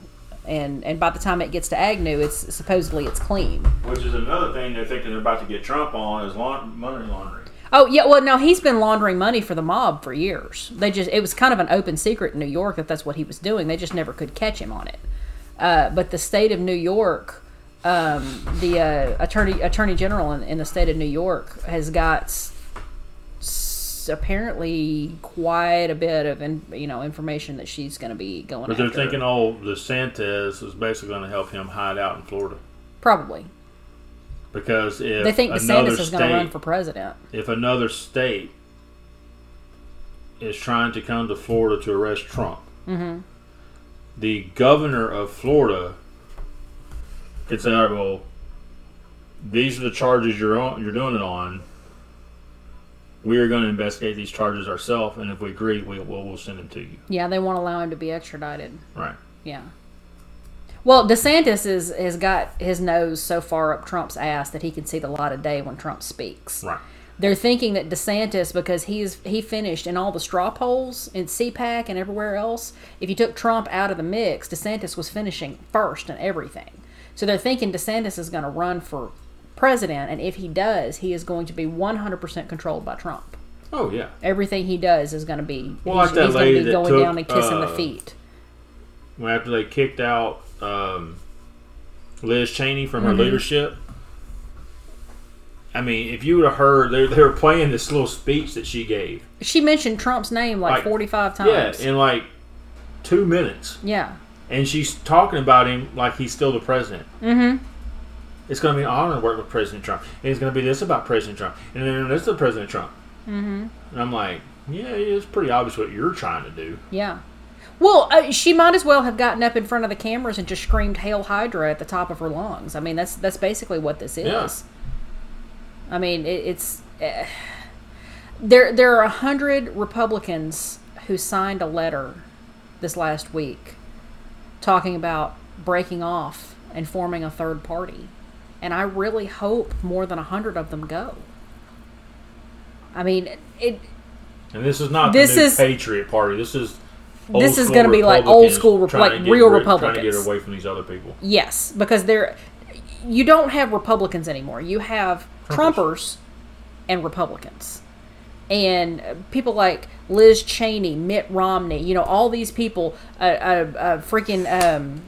And and by the time it gets to Agnew, it's supposedly it's clean. Which is another thing they're thinking they're about to get Trump on is money laundering. Oh yeah, well no, he's been laundering money for the mob for years. They just it was kind of an open secret in New York that that's what he was doing. They just never could catch him on it. Uh, but the state of New York, um, the uh, attorney attorney general in, in the state of New York has got apparently quite a bit of in, you know information that she's going to be going. But they're after. thinking, oh, DeSantis is basically going to help him hide out in Florida probably because if they think DeSantis is going to run for president. if another state is trying to come to Florida to arrest Trump, Mm-hmm. the governor of Florida could say, "All right, well, these are the charges you're on, you're doing it on. We are going to investigate these charges ourselves, and if we agree, we, we'll, we'll send them to you." Yeah, they won't allow him to be extradited. Right. Yeah. Well, DeSantis is, has got his nose so far up Trump's ass that he can see the light of day when Trump speaks. Right. They're thinking that DeSantis, because he's he finished in all the straw polls in CPAC and everywhere else, if you took Trump out of the mix, DeSantis was finishing first in everything. So they're thinking DeSantis is going to run for president, and if he does, he is going to be 100% controlled by Trump. Oh yeah. Everything he does is going to be Well, he's, like that he's going to be going took, down and kissing the uh, feet. When after they kicked out um, Liz Cheney from her Mm-hmm. leadership. I mean, if you would have heard, they, they were playing this little speech that she gave. She mentioned Trump's name like, Like, 45 Yeah, times. in like two minutes. Yeah. And she's talking about him like he's still the president. Mm-hmm. It's going to be an honor to work with President Trump. And it's going to be this about President Trump. And then this is President Trump. Mm-hmm. And I'm like, yeah, it's pretty obvious what you're trying to do. Yeah. Well, uh, she might as well have gotten up in front of the cameras and just screamed "Hail Hydra" at the top of her lungs. I mean, that's that's basically what this is. Yeah. I mean, it, it's uh, there. There are a hundred Republicans who signed a letter this last week talking about breaking off and forming a third party, and I really hope more than a hundred of them go. I mean, it. And this is not This the new is- Patriot Party. This is This is gonna be like old school to like real rid- Trying to Republicans. get away from these other people. Yes, because they're you don't have Republicans anymore. You have Trumpers. Trumpers and Republicans. And people like Liz Cheney, Mitt Romney, you know, all these people, uh, uh, uh, freaking, um,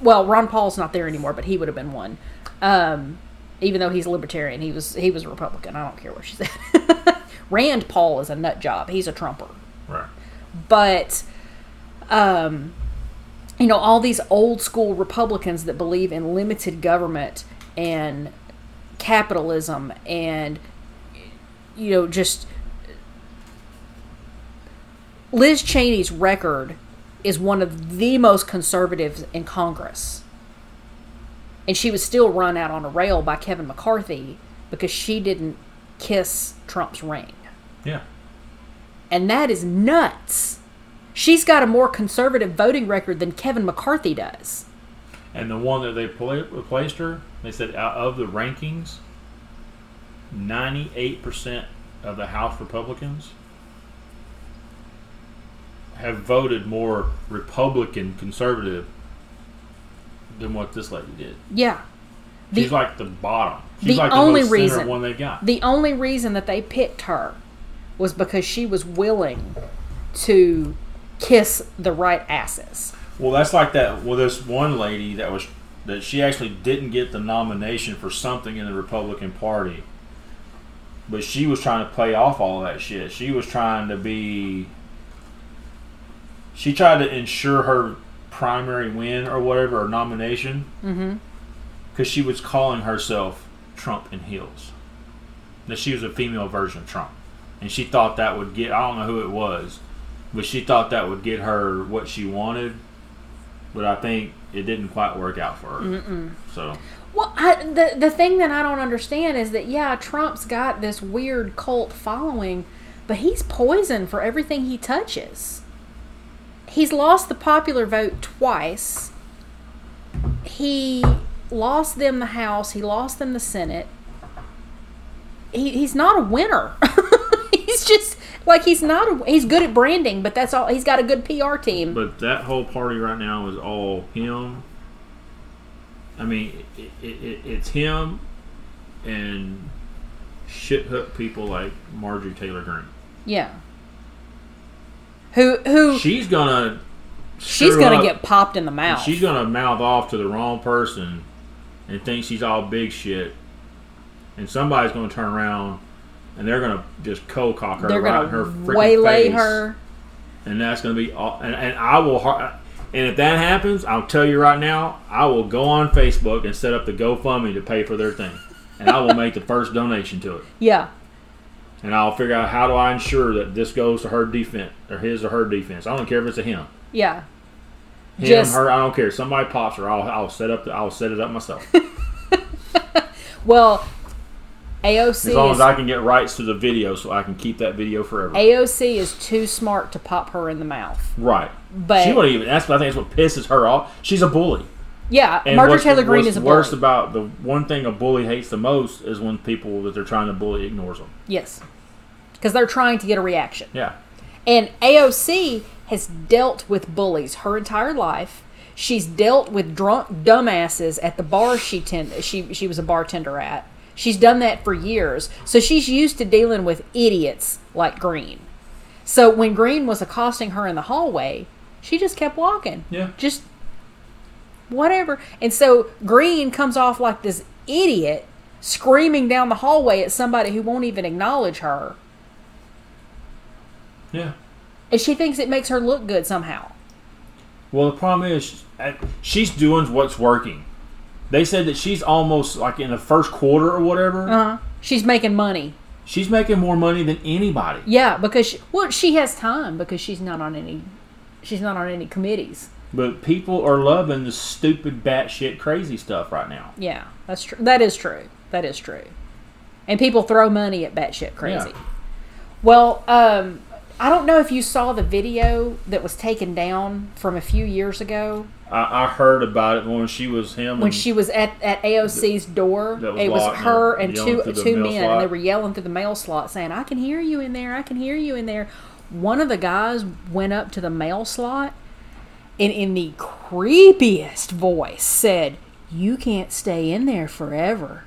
well, Ron Paul's not there anymore, but he would have been one. Um, even though he's a libertarian, he was he was a Republican. I don't care what she said. Rand Paul is a nut job. He's a Trumper Right. but um, you know all these old school republicans that believe in limited government and capitalism and you know just liz cheney's record is one of the most conservatives in congress and she was still run out on a rail by kevin mccarthy because she didn't kiss trump's ring Yeah. and that is nuts. She's got a more conservative voting record than Kevin McCarthy does. And the one that they pla- replaced her, they said out of the rankings, 98% of the House Republicans have voted more Republican conservative than what this lady did. Yeah. The, She's like the bottom. She's the like only the most reason- one they got. the only reason that they picked her was because she was willing to kiss the right asses. Well, that's like that. Well, this one lady that was that she actually didn't get the nomination for something in the Republican Party, but she was trying to play off all that shit. She was trying to be. She tried to ensure her primary win or whatever or nomination Mm-hmm. because she was calling herself Trump in heels. That she was a female version of Trump, and she thought that would get. I don't know who it was, but she thought that would get her what she wanted. But I think it didn't quite work out for her. Mm-mm. So Well, I, the the thing that I don't understand is that yeah, Trump's got this weird cult following, but he's poison for everything he touches. He's lost the popular vote twice. He lost them the House. He lost them the Senate. He, he's not a winner. he's just like he's not. A, he's good at branding, but that's all. He's got a good PR team. But that whole party right now is all him. I mean, it, it, it, it's him and shit hook people like Marjorie Taylor Greene. yeah. Who who She's gonna she's gonna up, get popped in the mouth. She's gonna mouth off to the wrong person and think she's all big shit, and somebody's gonna turn around and they're gonna just cold cock her They're right in her freaking waylay face, her. and that's gonna be all. And, and I will. And if that happens, I'll tell you right now, I will go on Facebook and set up the GoFundMe to pay for their thing, and I will make the first donation to it. Yeah, and I'll figure out how do I ensure that this goes to her defense or his or her defense. I don't care if it's a him, yeah. him, Just- her. I don't care. Somebody pops her. I'll, I'll set up. The, I'll set it up myself Well, AOC as long is, as I can get rights to the video, so I can keep that video forever. AOC is too smart to pop her in the mouth. right. But she won't even. That's what I think. That's what pisses her off. She's a bully. Yeah, And Marjorie Taylor Greene is a worst about the one thing a bully hates the most is when people that they're trying to bully ignores them. yes, because they're trying to get a reaction. Yeah. And AOC has dealt with bullies her entire life. She's dealt with drunk dumbasses at the bar she tend she she was a bartender at. She's done that for years. So she's used to dealing with idiots like Greene. So when Greene was accosting her in the hallway, she just kept walking. Yeah. Just whatever. And so Greene comes off like this idiot screaming down the hallway at somebody who won't even acknowledge her. Yeah. And she thinks it makes her look good somehow. Well, the problem is uh, she's doing what's working. They said that she's almost like in the first quarter or whatever. Uh-huh. She's making money. She's making more money than anybody. Yeah, because she, well, she has time because she's not on any she's not on any committees. But people are loving the stupid batshit crazy stuff right now. Yeah, that's true. That is true. That is true. And people throw money at batshit crazy. Yeah. Well, um, I don't know if you saw the video that was taken down from a few years ago I, I heard about it when she was him. when she was at, at AOC's door. Was it was her and and two two men, slot. and they were yelling through the mail slot saying, "I can hear you in there. I can hear you in there." One of the guys went up to the mail slot and, in the creepiest voice, said, "You can't stay in there forever."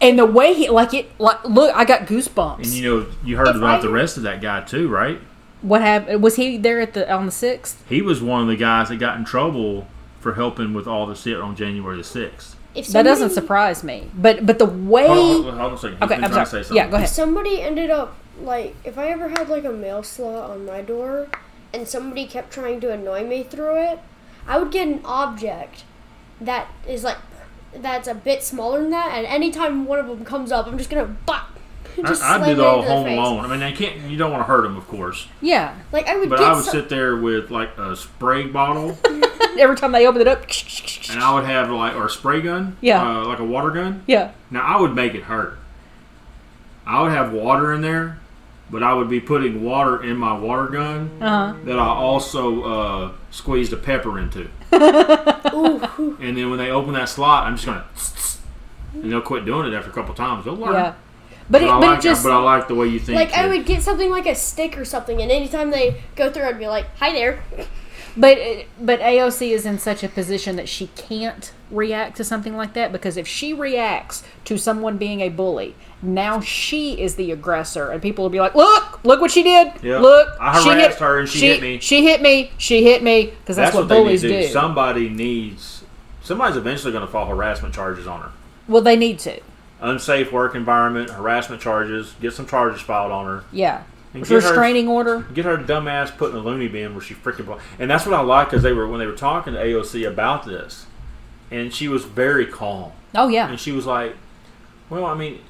And the way he like it, like look, I got goosebumps. and you know, you heard If about I- the rest of that guy too, right? what happened? Was he there at the on the sixth? He was one of the guys that got in trouble for helping with all the shit on January the sixth. If That doesn't surprise me. But but the way Hold on, hold on, a second. He's Okay, I'm trying sorry. to say Yeah, something. go ahead. If somebody ended up like if I ever had like a mail slot on my door and somebody kept trying to annoy me through it, I would get an object that is like that's a bit smaller than that, and anytime one of them comes up, I'm just gonna bop. Just I, I slam do it the whole into their Home. Alone. I mean, I can't. You don't want to hurt him, of course. yeah. Like I would But get I would some- sit there with like a spray bottle, Every time they open it up, and I would have like or a spray gun, Yeah. uh, like a water gun. yeah. Now I would make it hurt. I would have water in there, but I would be putting water in my water gun Uh huh. that I also uh, squeezed a pepper into. And then when they open that slot, I'm just gonna, and they'll quit doing it after a couple times. They'll learn. Yeah. But it, But, I but like it just but I like the way you think. like I would get something like a stick or something, and anytime they go through, I'd be like, "Hi there." but but AOC is in such a position that she can't react to something like that because if she reacts to someone being a bully, now she is the aggressor, and people will be like, "Look, look what she did! Yeah. Look, I she harassed her and she hit me." She hit me. She hit me because that's, That's, what, what, bullies they need to do. do. Somebody needs. Somebody's eventually going to file harassment charges on her. well, they need to. Unsafe work environment, harassment charges. Get some charges filed on her. Yeah. And get her- Restraining order. Get her dumbass put in a loony bin where she freaking. And that's what I like because they were when they were talking to AOC about this, and she was very calm. Oh yeah. And she was like, "Well, I mean,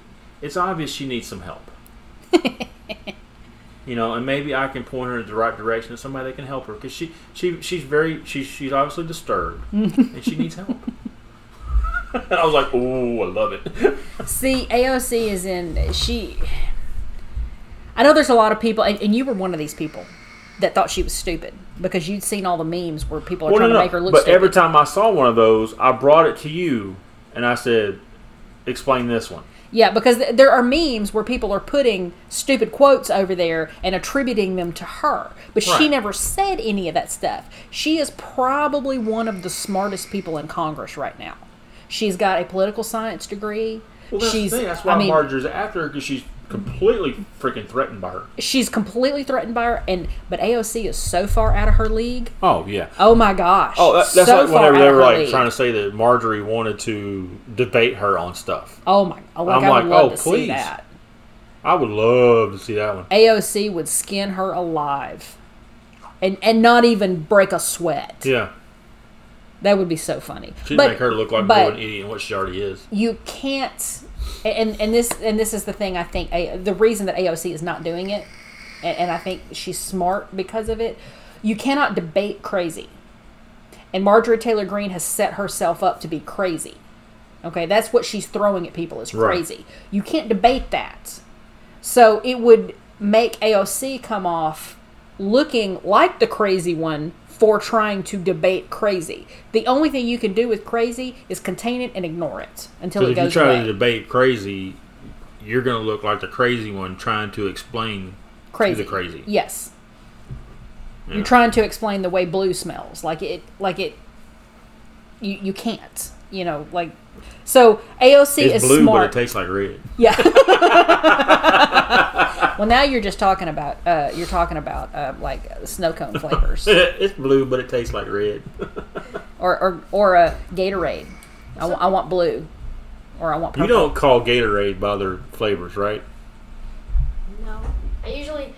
it's obvious she needs some help. you know, and maybe I can point her in the right direction to somebody that can help her because she, she, she's very, she's, she's obviously disturbed and she needs help." and I was like, "Oh, I love it." See, AOC is in. She. I know there's a lot of people, and, and you were one of these people that thought she was stupid because you'd seen all the memes where people are Well, trying no, to make her look stupid. but stupid. every time I saw one of those, I brought it to you and I said, "Explain this one." Yeah, because th- there are memes where people are putting stupid quotes over there and attributing them to her. But she never said any of that stuff. She is probably one of the smartest people in Congress right now. She's got a political science degree. Well, that's she's the thing. That's why I mean, Marjorie's after her because she's completely freaking threatened by her. She's completely threatened by her, and but AOC is so far out of her league. Oh yeah. Oh my gosh! Oh, that, that's so like whenever they were like league. trying to say that Marjorie wanted to debate her on stuff. Oh my! Oh, like, I'm I like, love oh, to please. see that. I would love to see that one. AOC would skin her alive, and and not even break a sweat. Yeah, That would be so funny. she'd but make her look like more an idiot than what she already is. you can't and and this and this is the thing i think A- the reason that aoc is not doing it and, and i think she's smart because of it you cannot debate crazy. And marjorie taylor greene has set herself up to be crazy. Okay that's what she's throwing at people is Right. crazy. You can't debate that. So it would make aoc come off looking like the crazy one for trying to debate crazy. The only thing you can do with crazy is contain it and ignore it until it goes. if you try away. to debate crazy, you're going to look like the crazy one trying to explain crazy. to the crazy. Yes. Yeah. You're trying to explain the way blue smells. Like it like it you you can't. You know, like so AOC It's is blue, smart. but it tastes like red. Yeah. well, now you're just talking about uh, you're talking about uh, like snow cone flavors it's blue, but it tastes like red. or or or a Gatorade. I, I want blue, or I want you don't call Gatorade by their flavors, right? No. I usually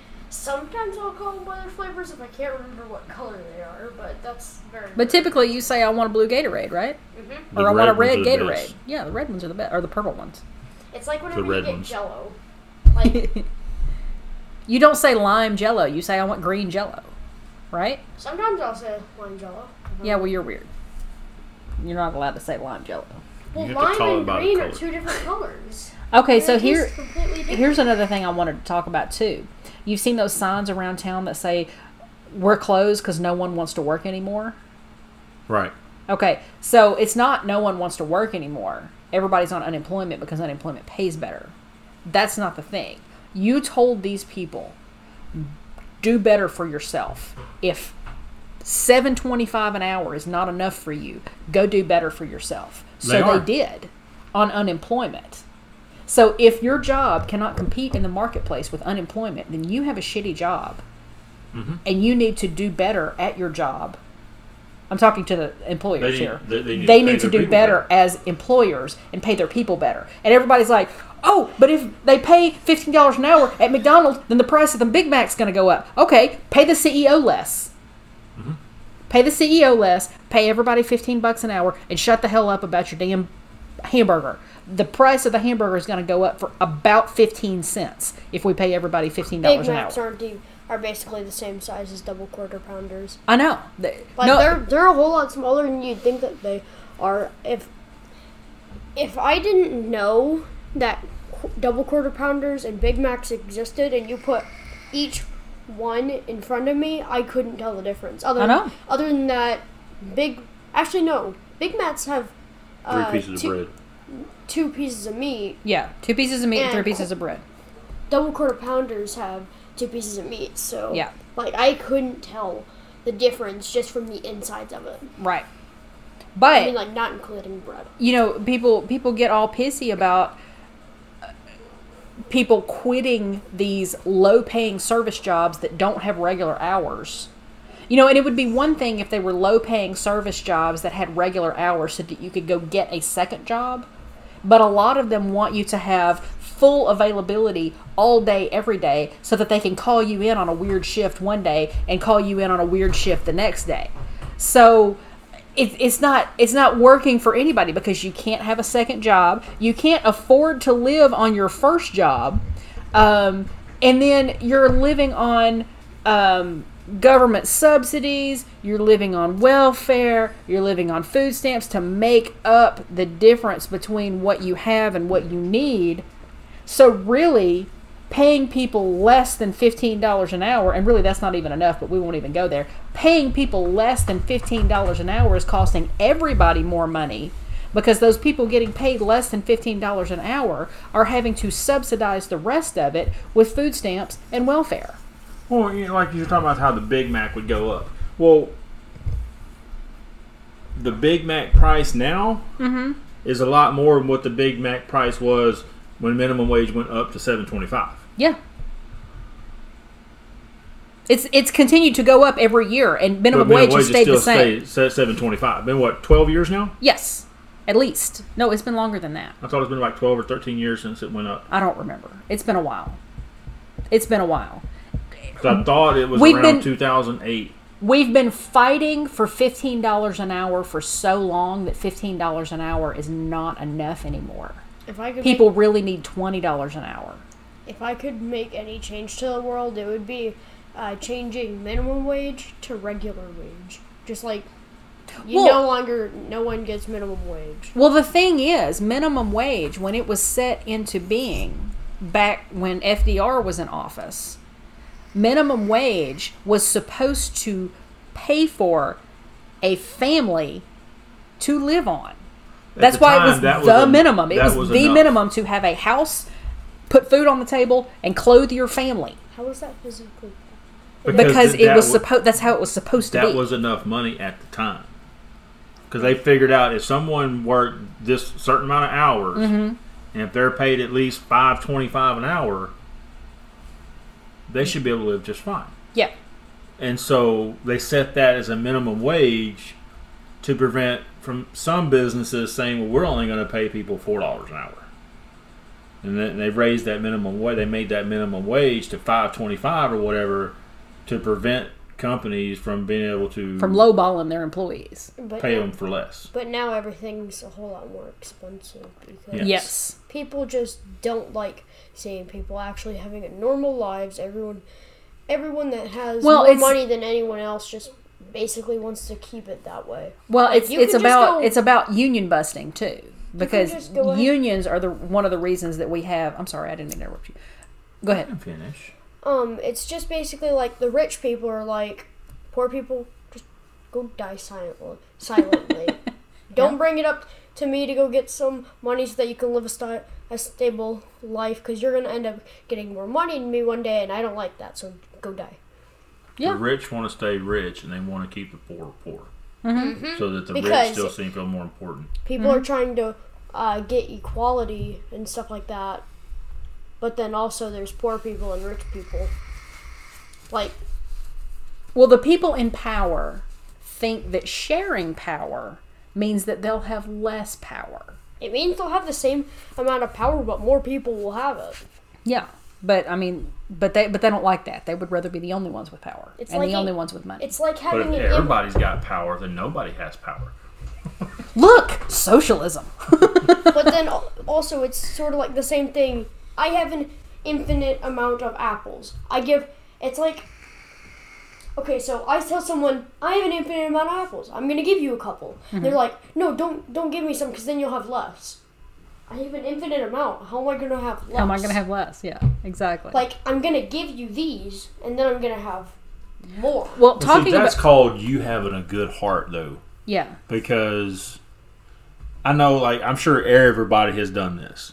sometimes I'll call them other flavors if I can't remember what color they are, but that's very. But typically, you say I want a blue Gatorade, right? hmm Or The I want a red red ones are the Gatorade. best. Yeah, the red ones are the best, or the purple ones. It's like whenever red you get ones. Jello. Like You don't say lime Jello. You say I want green Jello, right? sometimes I'll say lime Jello. Yeah. Well, you're weird. You're not allowed to say lime Jello. Well, You have to lime and green are two different colors. Okay, And so it here tastes completely different. here's another thing I wanted to talk about too. You've seen those signs around town that say we're closed because no one wants to work anymore. Right. Okay, so it's not no one wants to work anymore. Everybody's on unemployment because unemployment pays better. That's not the thing. You told these people do better for yourself. If 725 an hour is not enough for you, go do better for yourself. So They they, did on unemployment. So if your job cannot compete in the marketplace with unemployment, then you have a shitty job. And you need to do better at your job. I'm talking to the employers They need- here. they- they need to they pay need to do better better. as employers and pay their people better. And everybody's like, "Oh, but if they pay fifteen dollars an hour at McDonald's, then the price of the Big Mac's going to go up." Okay, pay the CEO less. Mm-hmm. Pay the CEO less. Pay everybody fifteen bucks an hour, and shut the hell up about your damn hamburger. The price of the hamburger is going to go up for about fifteen cents if we pay everybody fifteen Big dollars an hour. Macs aren't the, are basically the same size as double quarter pounders. I know. They- Like no, they're they're a whole lot smaller than you'd think that they are. If if I didn't know that double quarter pounders and Big Macs existed, and you put each one in front of me, I couldn't tell the difference. Other I know. Other than that, big actually no, Big Macs have Three uh, pieces two, of bread. two pieces of meat. yeah, two pieces of meat and And three qu- pieces of bread. Double quarter pounders have two pieces of meat. So Yeah. like I couldn't tell the difference just from the insides of it. Right. But I mean, like not including bread. you know people people get all pissy about uh, people quitting these low paying service jobs that don't have regular hours you know and it would be one thing if they were low paying service jobs that had regular hours so that you could go get a second job but a lot of them want you to have full availability all day every day so that they can call you in on a weird shift one day and call you in on a weird shift the next day. So it, it's not it's not working for anybody because you can't have a second job. You can't afford to live on your first job. Um, and then you're living on um, government subsidies you're living on welfare you're living on food stamps to make up the difference between what you have and what you need. So really paying people less than $15 an hour and really that's not even enough but we won't even go there. Paying people less than $15 an hour is costing everybody more money because those people getting paid less than $15 an hour are having to subsidize the rest of it with food stamps and welfare Well, you know, like you're talking about how the Big Mac would go up. Well, the Big Mac price now Mm-hmm. is a lot more than what the Big Mac price was when minimum wage went up to seven twenty five. Yeah. It's it's continued to go up every year, and minimum wage has stayed the same. Seven twenty five. Been what twelve years now? Yes, at least. No, it's been longer than that. I thought it's been like twelve or thirteen years since it went up. I don't remember. It's been a while. It's been a while. 'Cause I thought it was We've around been- two thousand eight. We've been fighting for fifteen dollars an hour for so long that fifteen dollars an hour is not enough anymore. If I could People really need twenty dollars an hour. If I could make any change to the world, it would be uh, changing minimum wage to regular wage. Just like you Well- no longer no one gets minimum wage. Well, the thing is, minimum wage, when it was set into being back when FDR was in office, minimum wage was supposed to pay for a family to live on. That's the why it was that was the minimum. It was, was the enough. minimum to have a house, put food on the table, and clothe your family. How is that physically? Because, th- it that was supposed. That's how it was supposed to be. that was enough money at the time. Because they figured out if someone worked this certain amount of hours, Mm-hmm. and if they're paid at least five twenty five an hour, they should be able to live just fine. yeah. And so they set that as a minimum wage to prevent from some businesses saying, "Well, we're only going to pay people four dollars an hour." And then they've raised that minimum wage. They made that minimum wage to five twenty five or whatever to prevent companies from being able to From lowballing their employees. But pay now, them for less. but now everything's a whole lot more expensive because Yes. Yes. people just don't like seeing people actually having a normal lives. Everyone, everyone that has Well, more money than anyone else just basically wants to keep it that way. Well, Like, it's it's about go- it's about union busting too, because just go ahead- unions are the one of the reasons that we have. I'm sorry, I didn't mean to interrupt you. Go ahead. Finish. Um, it's just basically like the rich people are like, poor people just go die silently. Silently. Don't bring it up to me to go get some money so that you can live a, sti- a stable life because you're gonna end up getting more money than me one day, and I don't like that. So go die. Yeah. The rich want to stay rich and they want to keep the poor poor, Mm-hmm. so that the rich still seem feel more important. People are trying to uh, get equality and stuff like that, but then also there's poor people and rich people. Like Well, the people in power think that sharing power means that they'll have less power. It means they'll have the same amount of power, but more people will have it. Yeah, but I mean, but they but they don't like that. They would rather be the only ones with power It's and like the a- only ones with money. It's like But having if an im- everybody's got power, then nobody has power. Look, socialism. but then also it's sort of like the same thing. I have an infinite amount of apples. I give it's like okay, so I tell someone I have an infinite amount of apples. I'm gonna give you a couple. Mm-hmm. They're like, no, don't don't give me some because then you'll have less. I have an infinite amount. How am I gonna have less? How am I going to have less? Yeah, exactly. like I'm gonna give you these, and then I'm gonna have more. well, Well, see, talking that's about called you having a good heart, though, yeah, because I know, like, I'm sure everybody has done this.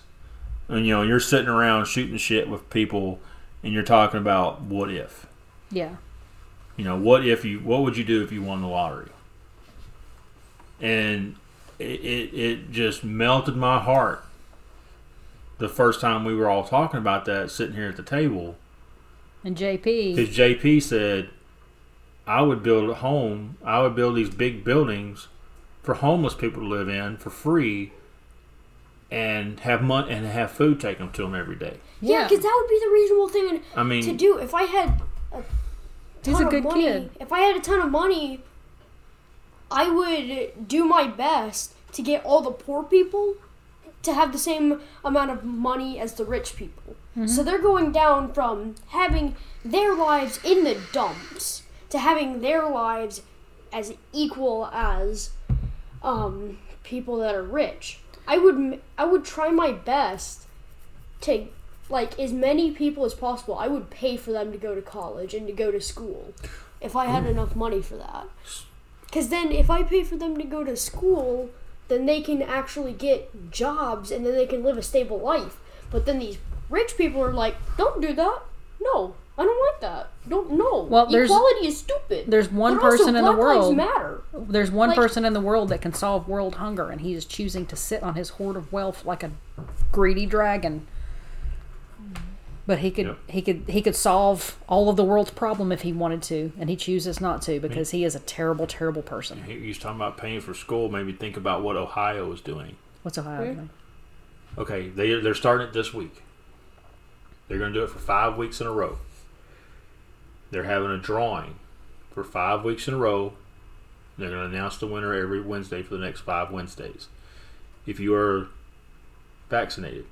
And you know, you're sitting around shooting shit with people, and you're talking about what if. yeah, You know, what if you? What would you do if you won the lottery? And it, it, it just melted my heart the first time we were all talking about that, sitting here at the table. and JP. Because JP said, I would build a home, I would build these big buildings for homeless people to live in for free and have money and have food taken to them every day. Yeah, Yeah. because that would be the reasonable thing I mean, to do. If I had He's a ton of good money, kid. If I had a ton of money, I would do my best to get all the poor people to have the same amount of money as the rich people. Mm-hmm. So they're going down from having their lives in the dumps to having their lives as equal as um, people that are rich. I would I would try my best to like as many people as possible. I would pay for them to go to college and to go to school if I had enough money for that. Cuz then if I pay for them to go to school, then they can actually get jobs and then they can live a stable life. But then these rich people are like, "Don't do that." No. I don't like that. Don't no. Well, there's- equality is stupid. There's one But also, person in the Black Lives world. matter. There's one Like- person in the world that can solve world hunger, and he is choosing to sit on his hoard of wealth like a greedy dragon. But he could, Yep. he could, he could solve all of the world's problem if he wanted to, and he chooses not to because mm-hmm. he is a terrible, terrible person. He he was talking about paying for school. Made me think about what Ohio is doing. What's Ohio? Doing? Okay, they they're starting it this week. They're going to do it for five weeks in a row. They're having a drawing for five weeks in a row. They're going to announce the winner every Wednesday for the next five Wednesdays. If you are vaccinated,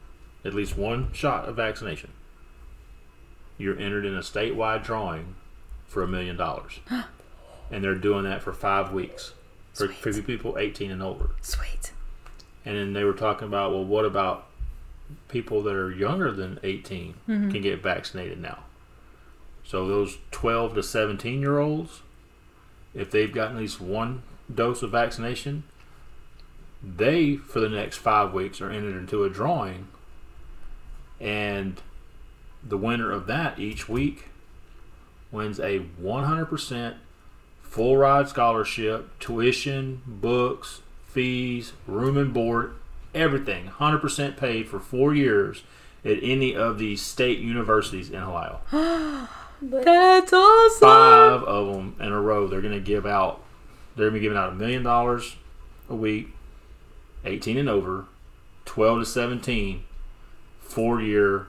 at least one shot of vaccination, you're entered in a statewide drawing for a million dollars. And they're doing that for five weeks for, for people 18 and over. Sweet. And then they were talking about, well, what about people that are younger than 18 Mm-hmm. can get vaccinated now? So those 12 to 17 year olds, if they've gotten at least one dose of vaccination, they, for the next five weeks, are entered into a drawing. And the winner of that each week wins a 100% full ride scholarship, tuition, books, fees, room and board, everything, 100% paid for four years at any of these state universities in Ohio. That's awesome. Five of them in a row. They're going to give out. They're going to be giving out a million dollars a week, 18 and over, 12 to 17, four year,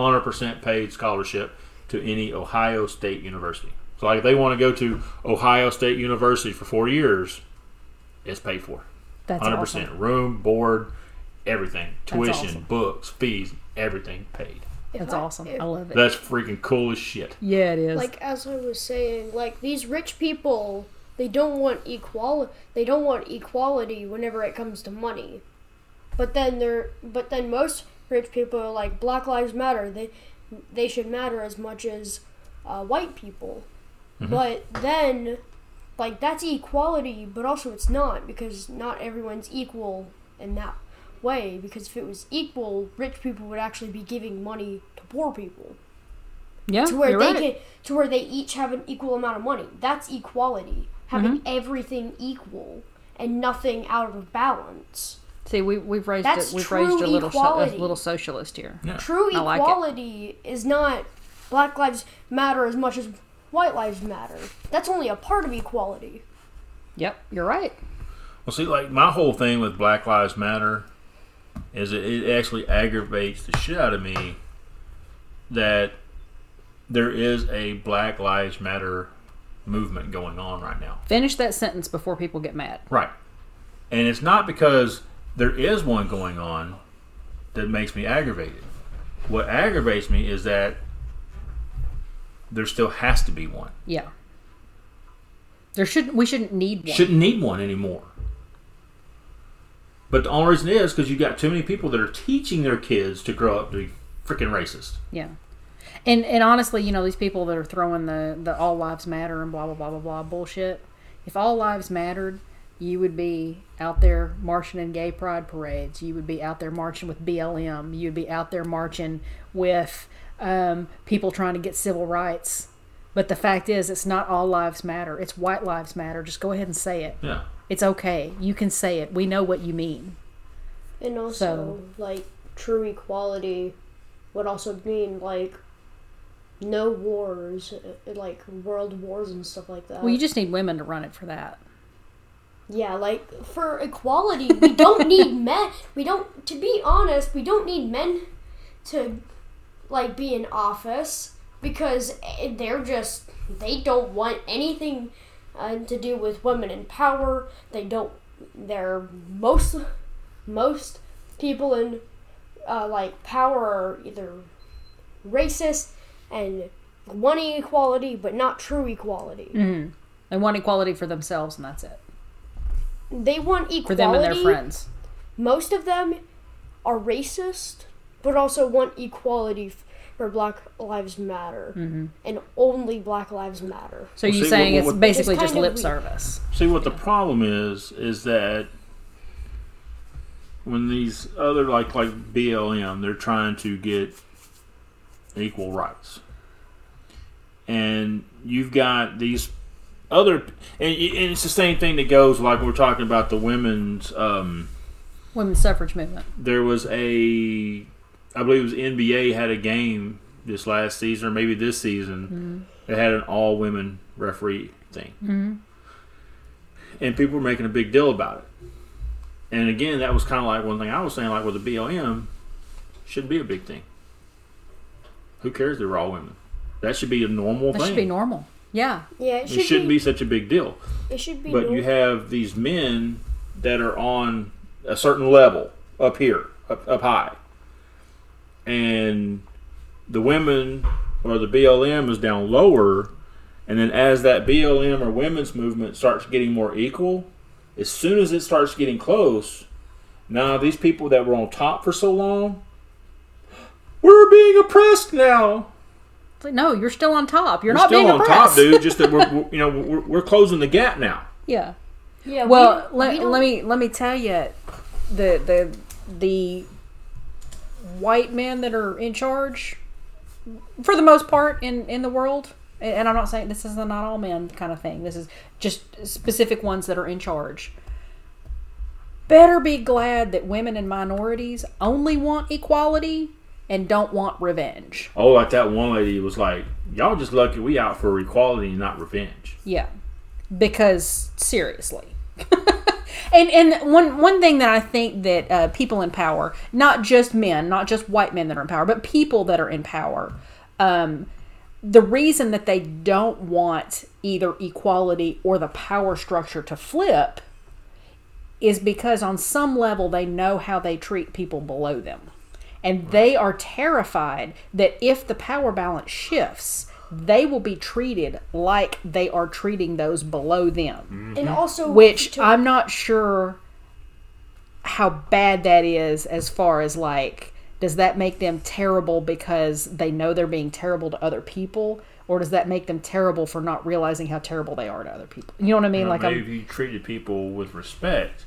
100% paid scholarship to any Ohio State University. So, like, if they want to go to Ohio State University for four years, it's paid for. That's 100%. awesome. Room, board, everything. Tuition, awesome. books, fees, everything paid. if That's I- awesome. if- I love it. That's freaking cool as shit. yeah, it is. like as I was saying, like these rich people, they don't want equal they don't want equality whenever it comes to money. But then they're but then most rich people are like Black Lives Matter. They they should matter as much as uh, white people. But then like that's equality, but also it's not because not everyone's equal in that way because if it was equal, rich people would actually be giving money to poor people yeah, to where they right. can to where they each have an equal amount of money. That's equality. Having Mm-hmm. everything equal and nothing out of balance. See, we we've raised That's it. We've raised a little so, a little socialist here. Yeah. True I like equality is not Black Lives Matter as much as White Lives Matter. That's only a part of equality. Yep, you're right. Well, see, like my whole thing with Black Lives Matter is it, it actually aggravates the shit out of me that there is a Black Lives Matter movement going on right now. Finish that sentence before people get mad. Right. And it's not because there is one going on that makes me aggravated. What aggravates me is that there still has to be one. Yeah. There shouldn't. We shouldn't need one. Shouldn't need one anymore. But the only reason is because you got too many people that are teaching their kids to grow up to be freaking racist. Yeah. And and honestly, you know, these people that are throwing the, the all lives matter and blah blah blah blah blah bullshit. If all lives mattered, you would be out there marching in gay pride parades. You would be out there marching with BLM. You'd be out there marching with um, people trying to get civil rights. But the fact is, it's not all lives matter. It's white lives matter. Just go ahead and say it. Yeah. It's okay. You can say it. We know what you mean. And also, like, true equality would also mean, like, no wars, uh, like, world wars and stuff like that. Well, you just need women to run it for that. Yeah, like for equality, we don't need men. We don't, to be honest, we don't need men to like be in office because eh, they're just they don't want anything uh, to do with women in power. They don't. They're most most people in uh, like power are either racist and wanting equality, but not true equality. Mm-hmm. They want equality for themselves, and that's it. They want equality For them and their friends. most of them are racist, but also want equality for Black Lives Matter, Mm-hmm. and only Black Lives Matter. So Well, you're see, saying what- it's basically It's just lip weak. service. See what the problem is is that when these other like like BLM, they're trying to get equal rights. and you've got these other, and, and it's the same thing that goes like we're talking about the women's. Um, Women's suffrage movement. there was a, I believe it was NBA had a game this last season or maybe this season that had an all women referee thing, mm-hmm. and people were making a big deal about it. And again, that was kind of like one thing I was saying, like with the BLM, shouldn't be a big thing. Who cares they're all women? That should be a normal That thing. That should be normal. Yeah. Yeah, it It should shouldn't be, be such a big deal. It should be. But you have these men that are on a certain level up here, up, up high, and the women or the BLM is down lower. And then as that BLM or women's movement starts getting more equal, as soon as it starts getting close, now these people that were on top for so long, we're being oppressed now. It's like, no, you're still on top. You're We're not still being on oppressed. top, dude. Just that we're, we're you know we're, we're closing the gap now. Yeah. Yeah. Well, we, let, we let me let me tell you, the the the white men that are in charge, for the most part in in the world, and and I'm not saying this is a not all men kind of thing. This is just specific ones that are in charge. Better be glad that women and minorities only want equality and don't want revenge. Oh, like that one lady was like, "Y'all just lucky we out for equality and not revenge." Yeah, because seriously. and and one one thing that I think that uh, people in power, not just men, not just white men that are in power, but people that are in power, um, the reason that they don't want either equality or the power structure to flip is because on some level they know how they treat people below them. And they are terrified that if the power balance shifts, they will be treated like they are treating those below them. Mm-hmm. and also Which to- I'm not sure how bad that is as far as like, does that make them terrible because they know they're being terrible to other people? Or does that make them terrible for not realizing how terrible they are to other people? You know what I mean? You know, like, maybe I'm, if you treated people with respect,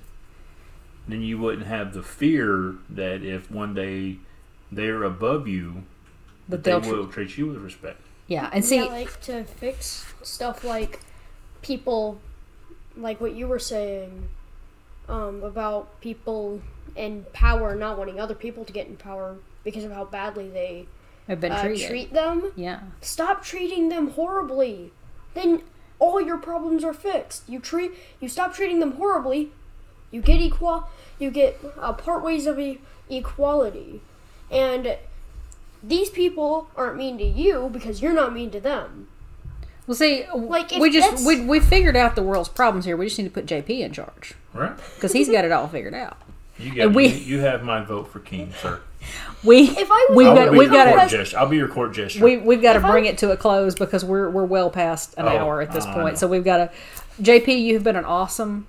then you wouldn't have the fear that if one day they're above you, that they they'll, tr- treat you with respect. yeah. And see, yeah, like to fix stuff like people, like what you were saying, um, about people in power not wanting other people to get in power because of how badly they have been uh, treated. treat them. yeah. Stop treating them horribly. Then all your problems are fixed. You treat you stop treating them horribly. You get equal. You get uh, part ways of e- equality, and these people aren't mean to you because you're not mean to them. Well, see, Like, we just we we figured out the world's problems here. We just need to put JP in charge Right? because he's got it all figured out. You got And we- you, you have my vote for king, sir. We If I was we've I'll got be we've got court to. I'll be your court gesture. we we've got to If I- bring it to a close because we're we're well past an Oh, hour at this I point. So we've got to. JP, you've been an awesome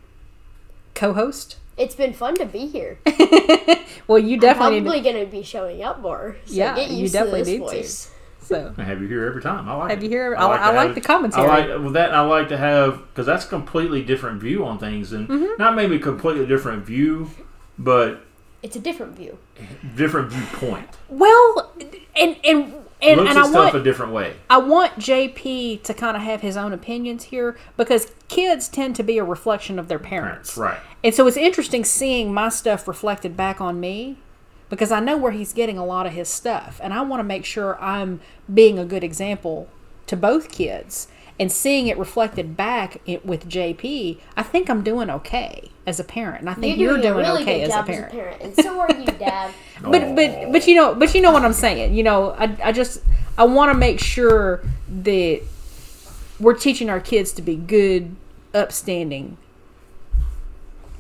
co-host. It's been fun to be here. Well, you definitely need Probably gonna be showing up more. So Yeah, get you definitely to this need to. voice. to. So I have you here every time. I like Have it. you here- I li- I to like have- the commentary. I like well that I like to have because that's a completely different view on things and Mm-hmm. not maybe a completely different view, but It's a different view. different viewpoint. well, and and and, Looks and at I stuff want a different way. I want JP to kind of have his own opinions here because kids tend to be a reflection of their parents. Parents, right? And so it's interesting seeing my stuff reflected back on me because I know where he's getting a lot of his stuff. And I want to make sure I'm being a good example to both kids. And seeing it reflected back i with JP, I think I'm doing okay as a parent. And I think You're you're, doing, doing, a really okay good as a job parent. as a parent, and so are you, Dad. But but but you know but you know what I'm saying. You know, I I just I want to make sure that we're teaching our kids to be good, upstanding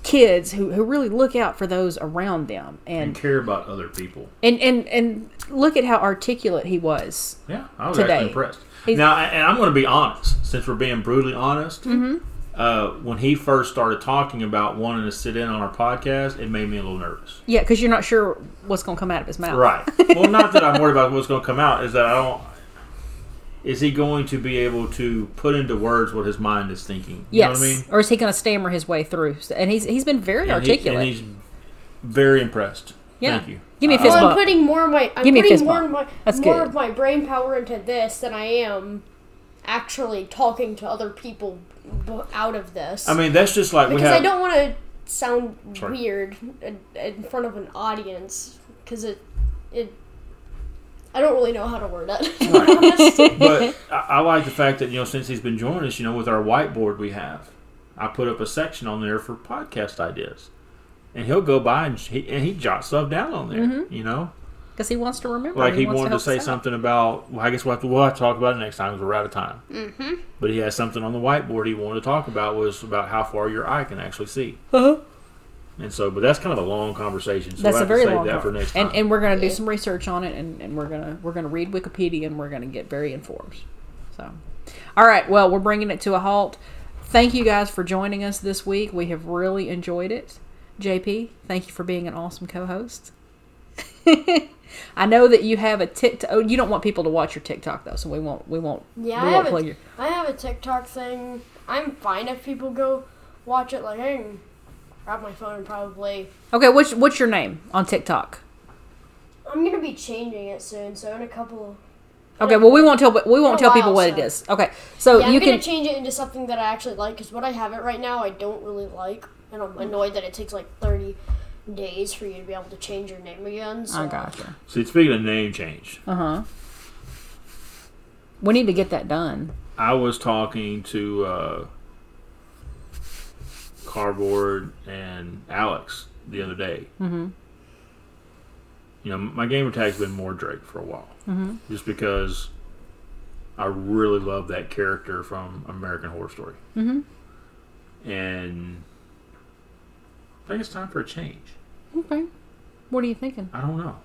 kids who, who really look out for those around them and and care about other people. and and and look at how articulate he was. Yeah, I was Today. actually impressed. He's- now, and I'm going to be honest, since we're being brutally honest. Mm-hmm. Uh, when he first started talking about wanting to sit in on our podcast, it made me a little nervous. Yeah, because you're not sure what's going to come out of his mouth. Right. well, not that I'm worried about what's going to come out. Is that I don't. Is he going to be able to put into words what his mind is thinking? You Yes. know what I mean? Or is he going to stammer his way through? And he's he's been very And he- articulate. and he's very impressed. yeah. Thank you. Give me a Uh, fist Well, I'm putting more of my I'm Give me a putting more bump. of my That's more good. of my brain power into this than I am actually talking to other people b- out of this. I mean, that's just like we because have. I don't want to sound Sorry. weird in, in front of an audience because it it I don't really know how to word it. to be honest. but I, I like the fact that you know since he's been joining us, you know, with our whiteboard we have, I put up a section on there for podcast ideas, and he'll go by and he, and he jots stuff down on there. Mm-hmm. You know, Because he wants to remember. like he, wants wanted to, help say us out. something about. Well, I guess we'll have to, we'll have to talk about it next time because we're out of time. Mm-hmm. But he has something on the whiteboard he wanted to talk about was about how far your eye can actually see. Uh-huh. And so, but that's kind of a long conversation. So That's we'll a very save long that for next time. and and we're gonna do some research on it, and, and we're gonna we're gonna read Wikipedia, and we're gonna get very informed. So, all right, well, we're bringing it to a halt. Thank you guys for joining us this week. We have really enjoyed it. JP, thank you for being an awesome co-host. I know that you have a TikTok. Oh, you don't want people to watch your TikTok though, so we won't. We won't. yeah, we I won't have, a, your. I have a TikTok thing. I'm fine if people go watch it. Like I can grab my phone and probably. Okay, what's what's your name on TikTok? I'm gonna be changing it soon, so in a couple. Okay, well we won't tell we won't tell people what it so- is. Okay, so yeah, you I'm gonna can change it into something that I actually like because what I have it right now I don't really like, and I'm annoyed that it takes like 30 days for you to be able to change your name again. So. I gotcha. See, speaking of name change, Uh huh. We need to get that done. I was talking to uh, Cardboard and Alex the other day. Mm-hmm. You know, my gamer tag's been Mordrake for a while, Mm-hmm. just because I really love that character from American Horror Story, Mm-hmm. and I think it's time for a change. Okay. What are you thinking? I don't know.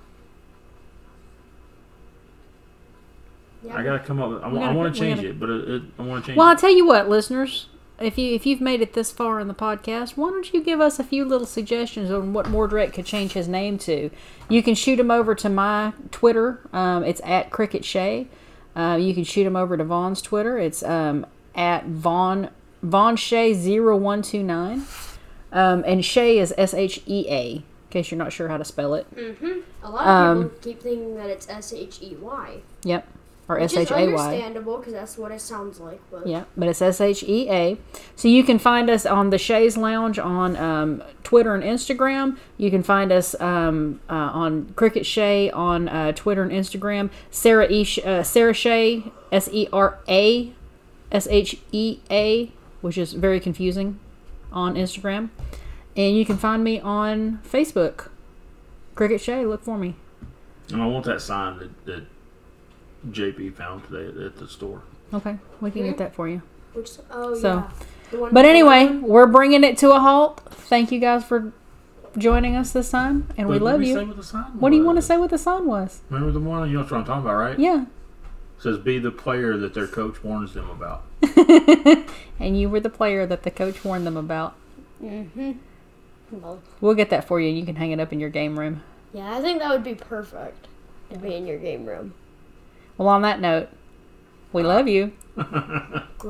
Yeah, I gotta come up. With, I, gotta- want to change gotta- it, but it, it, I want to change. It. Well, I'll tell you what, listeners. If you if you've made it this far in the podcast, why don't you give us a few little suggestions on what Mordrake could change his name to? You can shoot him over to my Twitter. Um, it's at Cricket Shea. Uh, you can shoot him over to Vaughn's Twitter. It's um, at Vaughn Vaughn Shea 0129. Um, and Shea is S H E A. In case you're not sure how to spell it. a lot of um, people keep thinking that it's S H E Y, Yep. Or S H A Y. S is H A Y. understandable because that's what it sounds like. But Yeah, but it's S H E A. So you can find us on the Sheas Lounge on um, Twitter and Instagram. You can find us um, uh, on Cricket Shea on uh, Twitter and Instagram. Sarah E. Sh- uh, Sera Shea S E R A S H E A, which is very confusing on Instagram. And you can find me on Facebook. Cricket Shea, look for me. And I want that sign that, that JP found today at, at the store. Okay, we can get that for you. which oh So- yeah. But anyway, lemon? we're bringing it to a halt. Thank you guys for joining us this time, and we Wait, what love did we say you. what the sign What do you want to say what the sign was? Remember the one? You know what I'm talking about, right? Yeah. It says be the player that their coach warns them about. And you were the player that the coach warned them about. Mhm. Well, We'll get that for you, and you can hang it up in your game room. yeah, I think that would be perfect to be in your game room. Well, on that note, we love you.